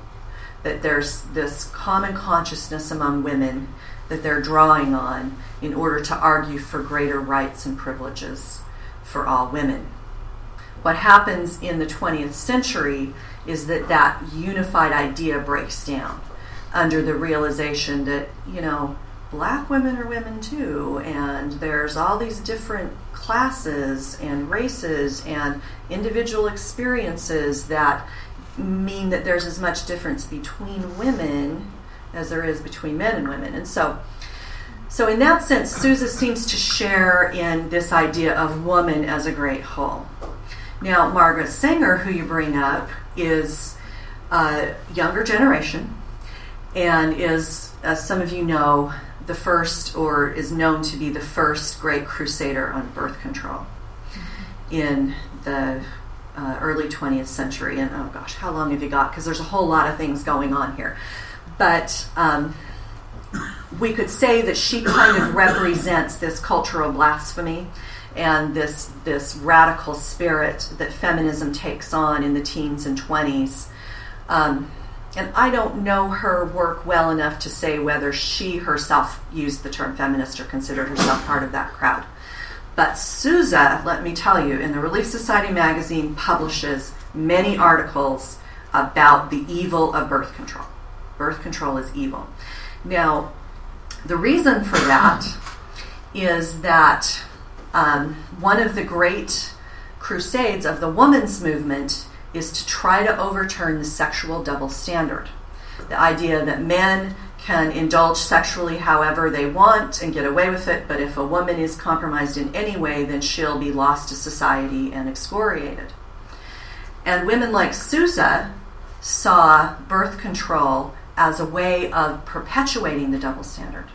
that there's this common consciousness among women that they're drawing on in order to argue for greater rights and privileges for all women. What happens in the 20th century is that that unified idea breaks down under the realization that, you know, black women are women too, and there's all these different classes and races and individual experiences that mean that there's as much difference between women as there is between men and women. And so, so in that sense, Susa seems to share in this idea of woman as a great whole. Now, Margaret Sanger, who you bring up, is a younger generation and is, as some of you know, the first or is known to be the first great crusader on birth control in the uh, early 20th century. And oh gosh, how long have you got? Because there's a whole lot of things going on here. But um, we could say that she kind of represents this cultural blasphemy and this this radical spirit that feminism takes on in the teens and 20s. Um, and I don't know her work well enough to say whether she herself used the term feminist or considered herself part of that crowd. But Susa, let me tell you, in the Relief Society magazine publishes many articles about the evil of birth control. Birth control is evil. Now, the reason for that is that um, one of the great crusades of the women's movement is to try to overturn the sexual double standard. The idea that men can indulge sexually however they want and get away with it, but if a woman is compromised in any way, then she'll be lost to society and excoriated. And women like Susa saw birth control as a way of perpetuating the double standard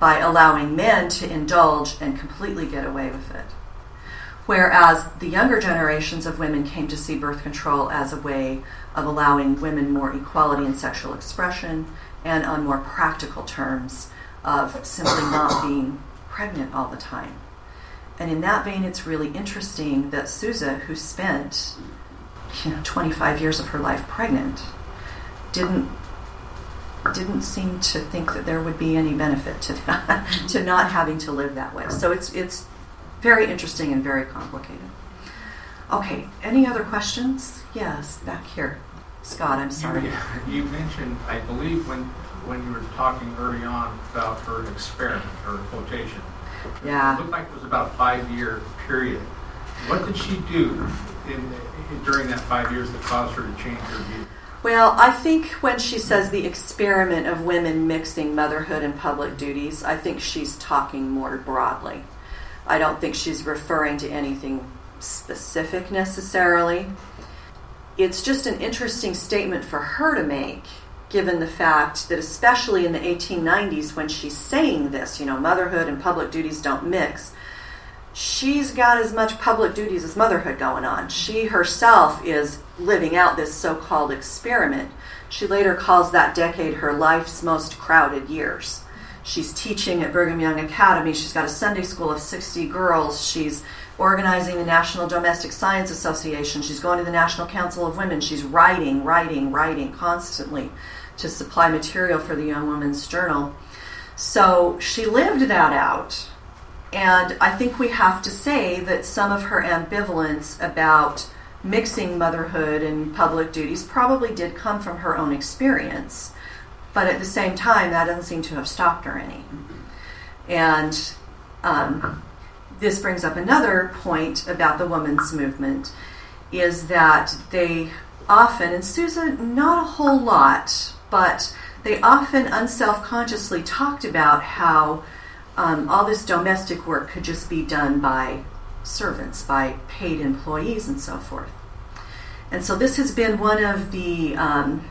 by allowing men to indulge and completely get away with it. Whereas the younger generations of women came to see birth control as a way of allowing women more equality in sexual expression and on more practical terms of simply not being pregnant all the time. And in that vein, it's really interesting that Susa, who spent you know 25 years of her life pregnant, didn't didn't seem to think that there would be any benefit to that, to not having to live that way. So it's it's very interesting and very complicated. Okay, any other questions? Yes, back here. Scott, I'm sorry. You, you mentioned, I believe, when when you were talking early on about her experiment her quotation. Yeah. It looked like it was about a five year period. What did she do in, in, during that five years that caused her to change her view? Well, I think when she says the experiment of women mixing motherhood and public duties, I think she's talking more broadly. I don't think she's referring to anything specific necessarily. It's just an interesting statement for her to make, given the fact that, especially in the 1890s, when she's saying this, you know, motherhood and public duties don't mix, she's got as much public duties as motherhood going on. She herself is living out this so called experiment. She later calls that decade her life's most crowded years. She's teaching at Brigham Young Academy. She's got a Sunday school of 60 girls. She's organizing the National Domestic Science Association. She's going to the National Council of Women. She's writing, writing, writing constantly to supply material for the Young Women's Journal. So she lived that out. And I think we have to say that some of her ambivalence about mixing motherhood and public duties probably did come from her own experience. But at the same time, that doesn't seem to have stopped her any. And um, this brings up another point about the women's movement is that they often, and Susa, not a whole lot, but they often unself consciously talked about how um, all this domestic work could just be done by servants, by paid employees, and so forth. And so this has been one of the um,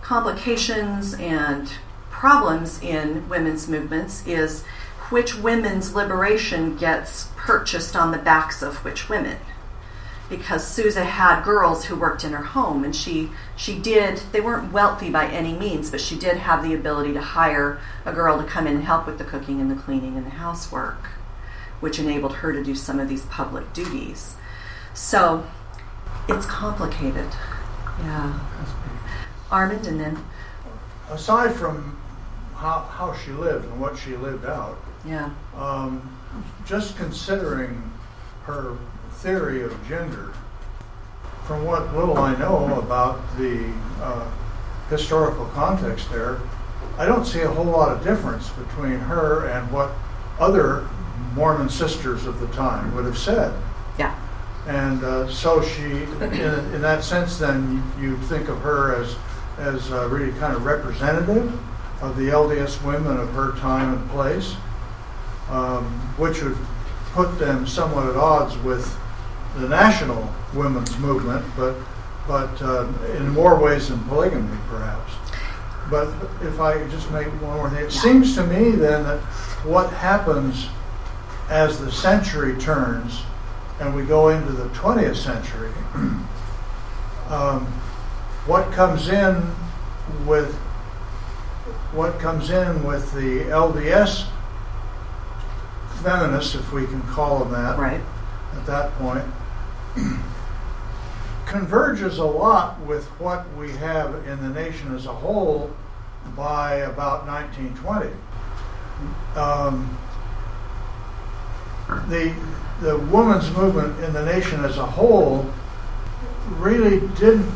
complications and problems in women's movements is which women's liberation gets purchased on the backs of which women. Because Susa had girls who worked in her home and she she did they weren't wealthy by any means but she did have the ability to hire a girl to come in and help with the cooking and the cleaning and the housework which enabled her to do some of these public duties. So it's complicated. Yeah. Armand and then? Aside from how, how she lived and what she lived out yeah um, just considering her theory of gender, from what little I know about the uh, historical context there, I don't see a whole lot of difference between her and what other Mormon sisters of the time would have said. Yeah. And uh, so she, in, in, that sense, then you, you, think of her as as uh, really kind of representative of the LDS women of her time and place, um, which would put them somewhat at odds with the national women's movement, but but uh, in more ways than polygamy, perhaps. But if I just make one more thing, it seems to me then that what happens as the century turns and we go into the 20th century, um, what comes in with what comes in with the LDS feminists, if we can call them that, right. at that point, converges a lot with what we have in the nation as a whole by about 1920. Um, the the women's movement in the nation as a whole really didn't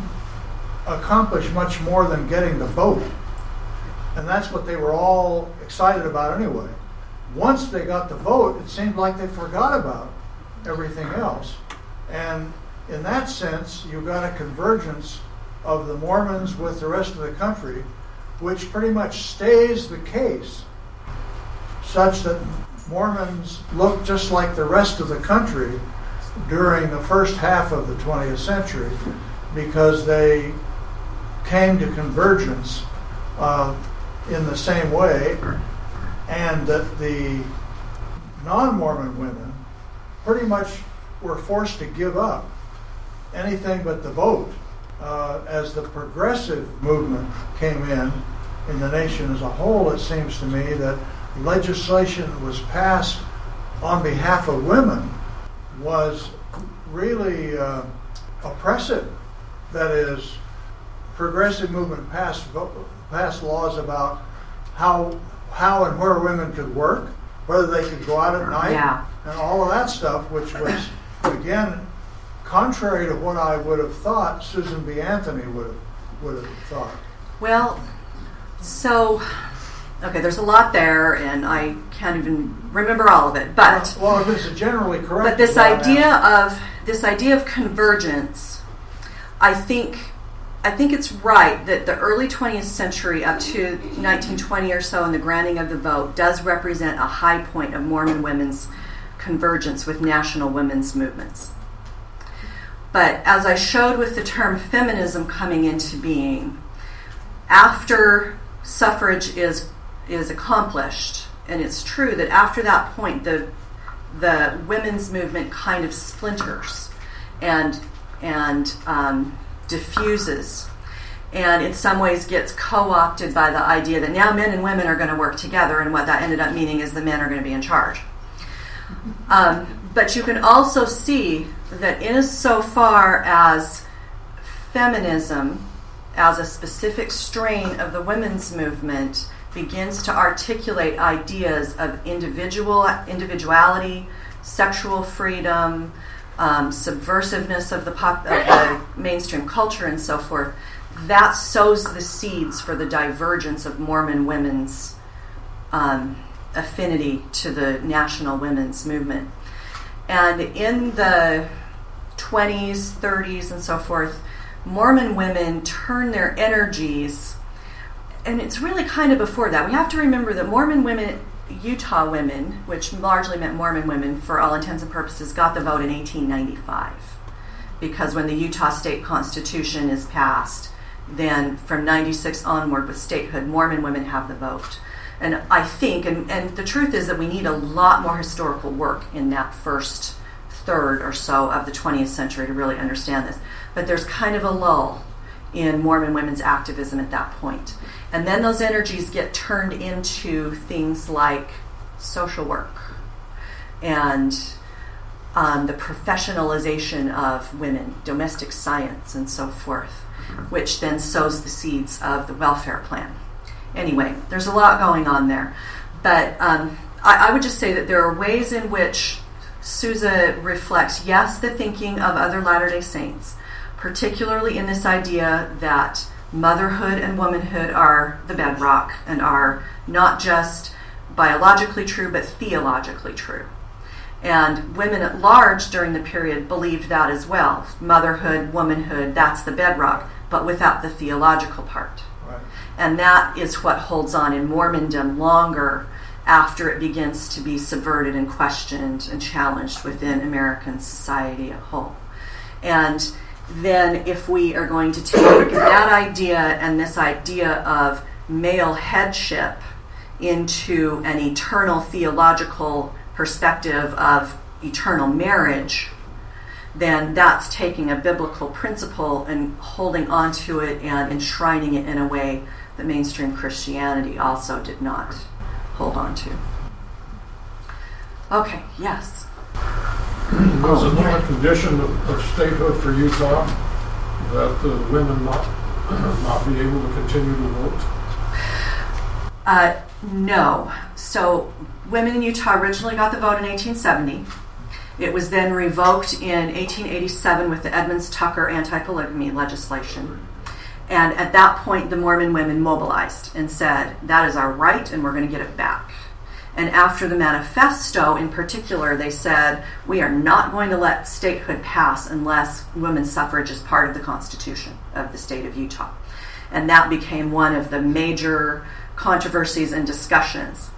accomplish much more than getting the vote. And that's what they were all excited about anyway. Once they got the vote, it seemed like they forgot about everything else. And in that sense, you've got a convergence of the Mormons with the rest of the country, which pretty much stays the case, such that Mormons look just like the rest of the country during the first half of the 20th century because they came to convergence uh, in the same way, and that the non Mormon women pretty much were forced to give up anything but the vote uh, as the progressive movement came in in the nation as a whole. It seems to me that legislation that was passed on behalf of women was really uh, oppressive. That is, progressive movement passed passed laws about how how and where women could work, whether they could go out at night, Yeah. and all of that stuff, which was again contrary to what I would have thought Susan B. Anthony would have would have thought. Well, so okay, there's a lot there, and I can't even remember all of it. But well, if it's generally correct, but this is idea of this idea of convergence, I think. I think it's right that the early 20th century, up to 1920 or so, and the granting of the vote, does represent a high point of Mormon women's convergence with national women's movements. But as I showed with the term feminism coming into being, after suffrage is is accomplished, and it's true that after that point the the women's movement kind of splinters and and um, diffuses, and in some ways gets co-opted by the idea that now men and women are going to work together, and what that ended up meaning is the men are going to be in charge. Um, but you can also see that in so far as feminism, as a specific strain of the women's movement, begins to articulate ideas of individual individuality, sexual freedom, um, subversiveness of the, pop, of the mainstream culture, and so forth. That sows the seeds for the divergence of Mormon women's um, affinity to the national women's movement. And in the 20s, 30s, and so forth, Mormon women turn their energies, and it's really kind of before that. We have to remember that Mormon women, Utah women, which largely meant Mormon women for all intents and purposes, got the vote in 1895. Because when the Utah state constitution is passed, then from 96 onward with statehood, Mormon women have the vote. And I think, and, and the truth is that we need a lot more historical work in that first third or so of the 20th century to really understand this. But there's kind of a lull in Mormon women's activism at that point. And then those energies get turned into things like social work and um, the professionalization of women, domestic science, and so forth, which then sows the seeds of the welfare plan. Anyway, there's a lot going on there. But um, I, I would just say that there are ways in which Susa reflects, yes, the thinking of other Latter day Saints, particularly in this idea that motherhood and womanhood are the bedrock and are not just biologically true but theologically true. And women at large during the period believed that as well. Motherhood, womanhood, that's the bedrock, but without the theological part. Right. And that is what holds on in Mormondom longer after it begins to be subverted and questioned and challenged within American society at whole. And then, if we are going to take that idea and this idea of male headship into an eternal theological perspective of eternal marriage, then that's taking a biblical principle and holding onto it and enshrining it in a way that mainstream Christianity also did not hold on to. Okay, yes. Was it not a condition of statehood for Utah that the women not, not be able to continue to vote? Uh, no. So, women in Utah originally got the vote in 1870. It was then revoked in 1887 with the Edmunds Tucker anti polygamy legislation. And at that point, the Mormon women mobilized and said, That is our right, and we're going to get it back. And after the manifesto, in particular, they said, We are not going to let statehood pass unless women's suffrage is part of the Constitution of the state of Utah. And that became one of the major controversies and discussions.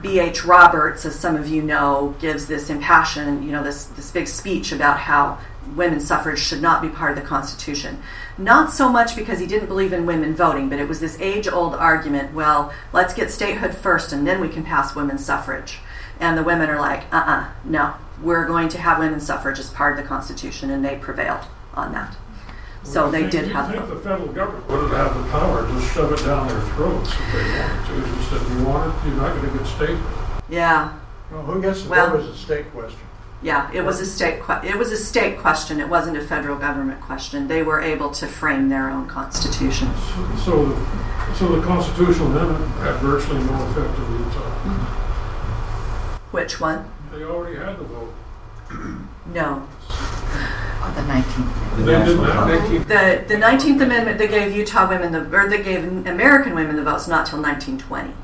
B.H. Roberts, as some of you know, gives this impassioned, you know, this, this big speech about how women's suffrage should not be part of the Constitution. Not so much because he didn't believe in women voting, but it was this age old argument well, let's get statehood first and then we can pass women's suffrage. And the women are like, uh uh uh no, we're going to have women's suffrage as part of the Constitution, and they prevailed on that. So Well, they did have You think the federal government would have had the power to shove it down their throats if they wanted to? Just if you want it, you're not going to get state. Yeah, Well, who gets the Well- vote is a state question. Yeah. It was a state. Que- it was a state question. It wasn't a federal government question. They were able to frame their own constitution. So, so the constitutional amendment had virtually no effect in Utah. Mm-hmm. Which one? They already had the vote. No. On the 19th. The They did national not. conference. The the Nineteenth Amendment that gave Utah women the or that gave American women the votes not till 1920,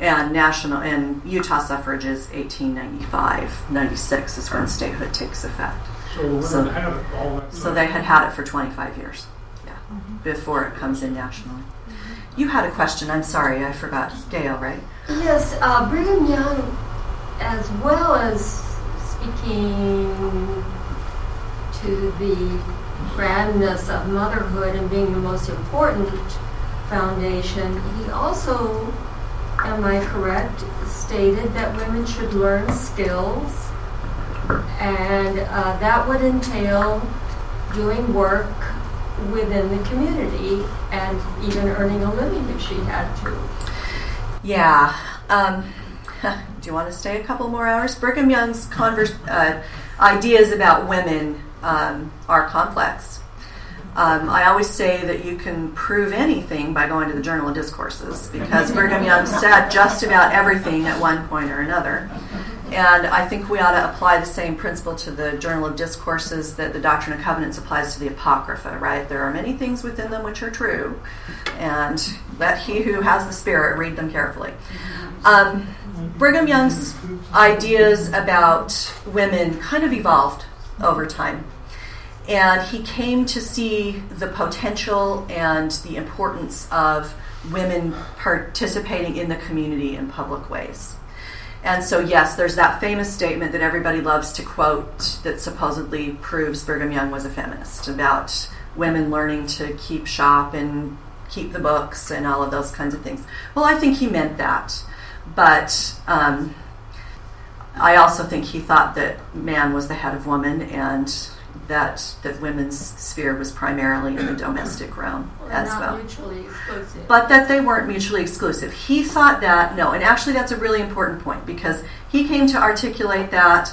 and national and Utah suffrage is 1895. 96 is when statehood takes effect. So So- had it all that. So they had had it for 25 years, yeah, before it comes in nationally. You had a question. I'm sorry, I forgot. Gail, right? Yes, uh, Brigham Young, as well as speaking to the grandness of motherhood and being the most important foundation, he also, am I correct, stated that women should learn skills, and uh, that would entail doing work within the community and even earning a living if she had to. Yeah. Um, do you want to stay a couple more hours? Brigham Young's converse, uh, ideas about women um, are complex. Um, I always say that you can prove anything by going to the Journal of Discourses because Brigham Young said just about everything at one point or another. And I think we ought to apply the same principle to the Journal of Discourses that the Doctrine and Covenants applies to the Apocrypha, right? There are many things within them which are true, and let he who has the Spirit read them carefully. Um, Brigham Young's ideas about women kind of evolved over time. And he came to see the potential and the importance of women participating in the community in public ways. And so, yes, there's that famous statement that everybody loves to quote that supposedly proves Brigham Young was a feminist about women learning to keep shop and keep the books and all of those kinds of things. Well, I think he meant that. But um, I also think he thought that man was the head of woman and that, that women's sphere was primarily in the domestic realm They're as well but that they weren't mutually exclusive. He thought that, no, and actually that's a really important point because he came to articulate that,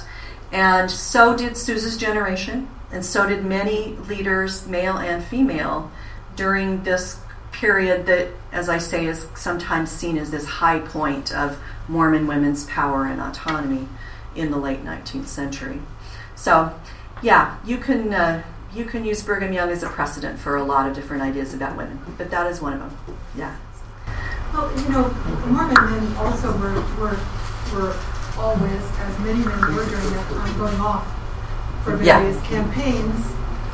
and so did Susa's generation, and so did many leaders, male and female, during this period that, as I say, is sometimes seen as this high point of Mormon women's power and autonomy in the late 19th century. So, yeah, you can. Uh, you can use Brigham Young as a precedent for a lot of different ideas about women, but that is one of them. Yeah. Well, you know, Mormon men also were, were, were always, as many men were during that time, going off for Yeah. various campaigns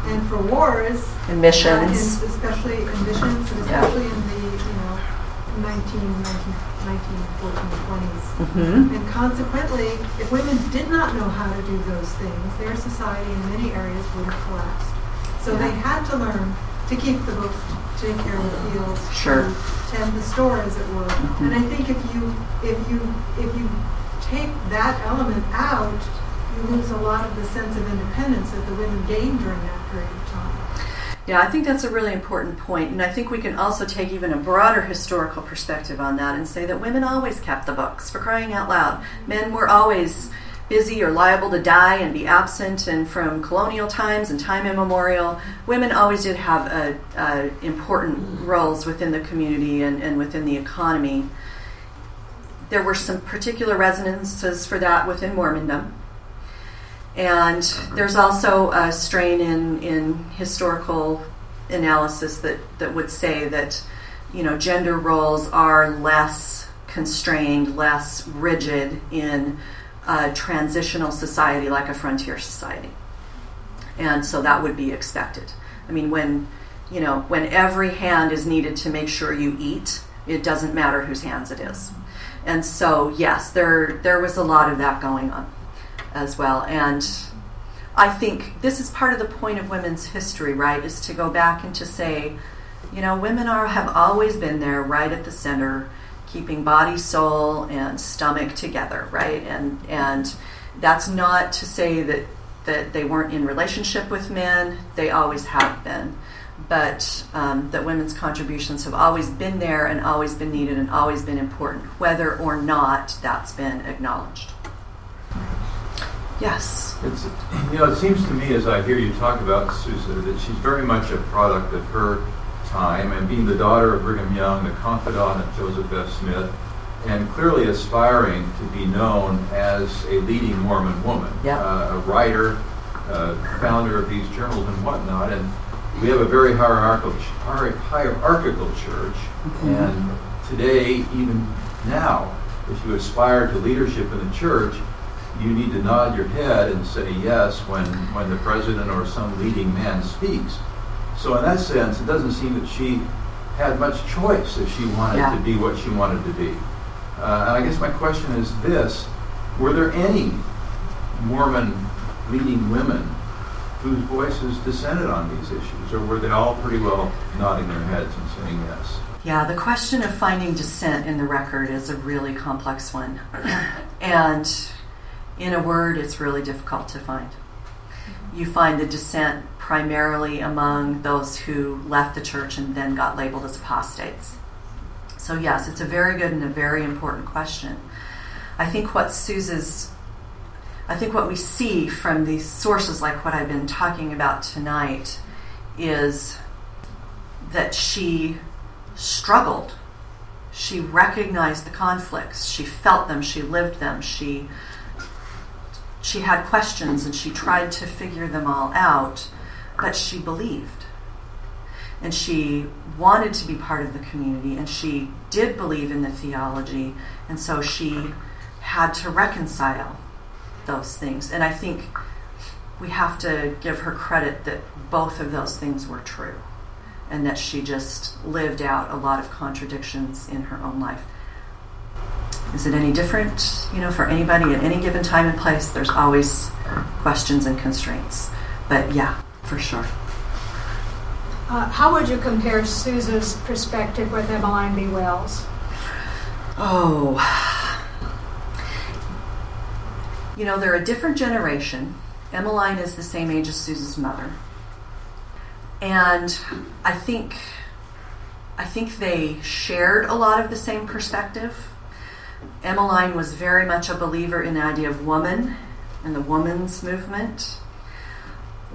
and for wars. And missions. and especially in missions, and Yeah. especially in the, 19, 19, 19 14, 20s. Mhm. And consequently, if women did not know how to do those things, their society in many areas would have collapsed. So they had to learn to keep the books, to take care of the fields, Sure. to tend the store, as it were. Mhm. And I think if you if you if you take that element out, you lose a lot of the sense of independence that the women gained during that period. Yeah, I think that's a really important point, and I think we can also take even a broader historical perspective on that and say that women always kept the books, for crying out loud. Men were always busy or liable to die and be absent, and from colonial times and time immemorial, women always did have a, a important roles within the community and, and within the economy. There were some particular resonances for that within Mormondom. And there's also a strain in, in historical analysis that, that would say that, you know, gender roles are less constrained, less rigid in a transitional society like a frontier society. And so that would be expected. I mean, when, you know, when every hand is needed to make sure you eat, it doesn't matter whose hands it is. And so, yes, there, there was a lot of that going on as well. And I think this is part of the point of women's history, right? Is to go back and to say, you know, women are have always been there, right at the center, keeping body, soul, and stomach together, right? And and that's not to say that that they weren't in relationship with men; they always have been. But um, that women's contributions have always been there and always been needed and always been important, whether or not that's been acknowledged. Yes. It's, you know, it seems to me as I hear you talk about Susa that she's very much a product of her time and being the daughter of Brigham Young, the confidant of Joseph F. Smith, and clearly aspiring to be known as a leading Mormon woman, Yep. uh, a writer, uh, founder of these journals and whatnot. And we have a very hierarchical, hierarchical church, and today, even now, if you aspire to leadership in the church, you need to nod your head and say yes when, when the president or some leading man speaks. So in that sense, it doesn't seem that she had much choice if she wanted Yeah. to be what she wanted to be. Uh, and I guess my question is this: Were there any Mormon leading women whose voices dissented on these issues, or were they all pretty well nodding their heads and saying yes? Yeah, the question of finding dissent in the record is a really complex one. and in a word, it's really difficult to find. You find the dissent primarily among those who left the church and then got labeled as apostates. So, yes, it's a very good and a very important question. I think what Susa's I think what we see from these sources, like what I've been talking about tonight, is that she struggled. She recognized the conflicts. She felt them. She lived them. She she had questions and she tried to figure them all out, but she believed. And she wanted to be part of the community and she did believe in the theology, and so she had to reconcile those things. And I think we have to give her credit that both of those things were true and that she just lived out a lot of contradictions in her own life. Is it any different, you know, for anybody at any given time and place? There's always questions and constraints. But yeah, for sure. Uh, how would you compare Susa's perspective with Emmeline B. Wells? Oh. You know, they're a different generation. Emmeline is the same age as Susa's mother. And I think I think they shared a lot of the same perspective. Emmeline was very much a believer in the idea of woman and the woman's movement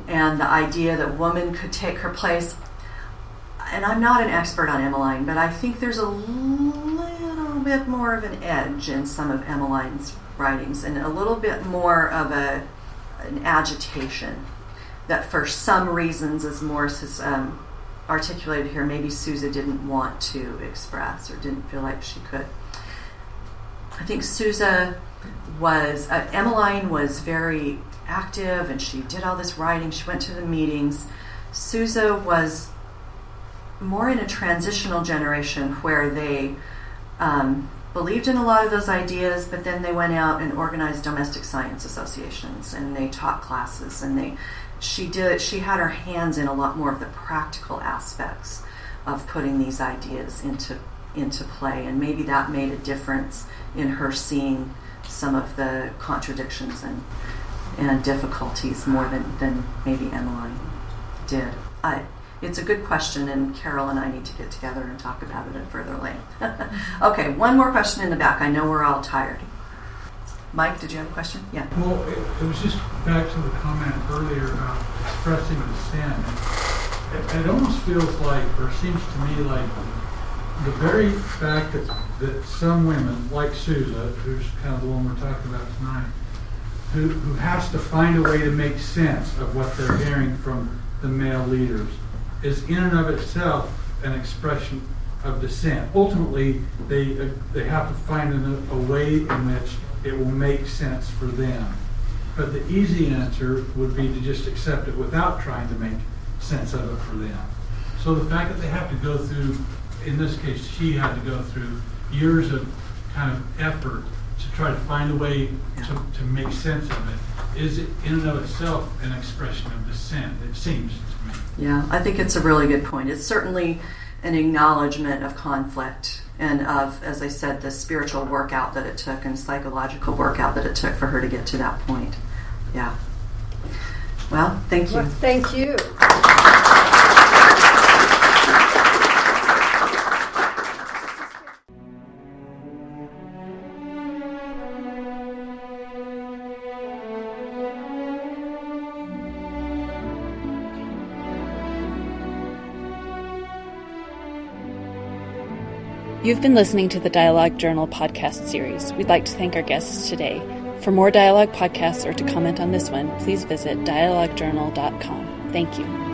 and the idea that woman could take her place. And I'm not an expert on Emmeline, but I think there's a little bit more of an edge in some of Emmeline's writings and a little bit more of a an agitation that for some reasons, as Morris has um, articulated here, maybe Susa didn't want to express or didn't feel like she could. I think Susa was, uh, Emmeline was very active and she did all this writing, she went to the meetings. Susa was more in a transitional generation where they um, believed in a lot of those ideas, but then they went out and organized domestic science associations and they taught classes and they she did she had her hands in a lot more of the practical aspects of putting these ideas into into play and maybe that made a difference in her seeing some of the contradictions and and difficulties more than, than maybe Emmeline did. I, it's a good question, and Carol and I need to get together and talk about it at further length. okay, one more question in the back. I know we're all tired. Mike, did you have a question? Yeah. Well, it, it was just back to the comment earlier about expressing dissent. It, it almost feels like, or seems to me like, the very fact that, that some women, like Susa, who's kind of the one we're talking about tonight, who, who has to find a way to make sense of what they're hearing from the male leaders, is in and of itself an expression of dissent. Ultimately, they, uh, they have to find an, a way in which it will make sense for them. But the easy answer would be to just accept it without trying to make sense of it for them. So the fact that they have to go through, in this case, she had to go through years of kind of effort to try to find a way to, to make sense of it is it in and of itself an expression of dissent. It seems to me. Yeah, I think it's a really good point. It's certainly an acknowledgement of conflict and of, as I said, the spiritual workout that it took and psychological workout that it took for her to get to that point. Yeah. Well, thank you. Well, thank you. You've been listening to the Dialogue Journal podcast series. We'd like to thank our guests today. For more dialogue podcasts or to comment on this one, please visit dialoguejournal.com. Thank you.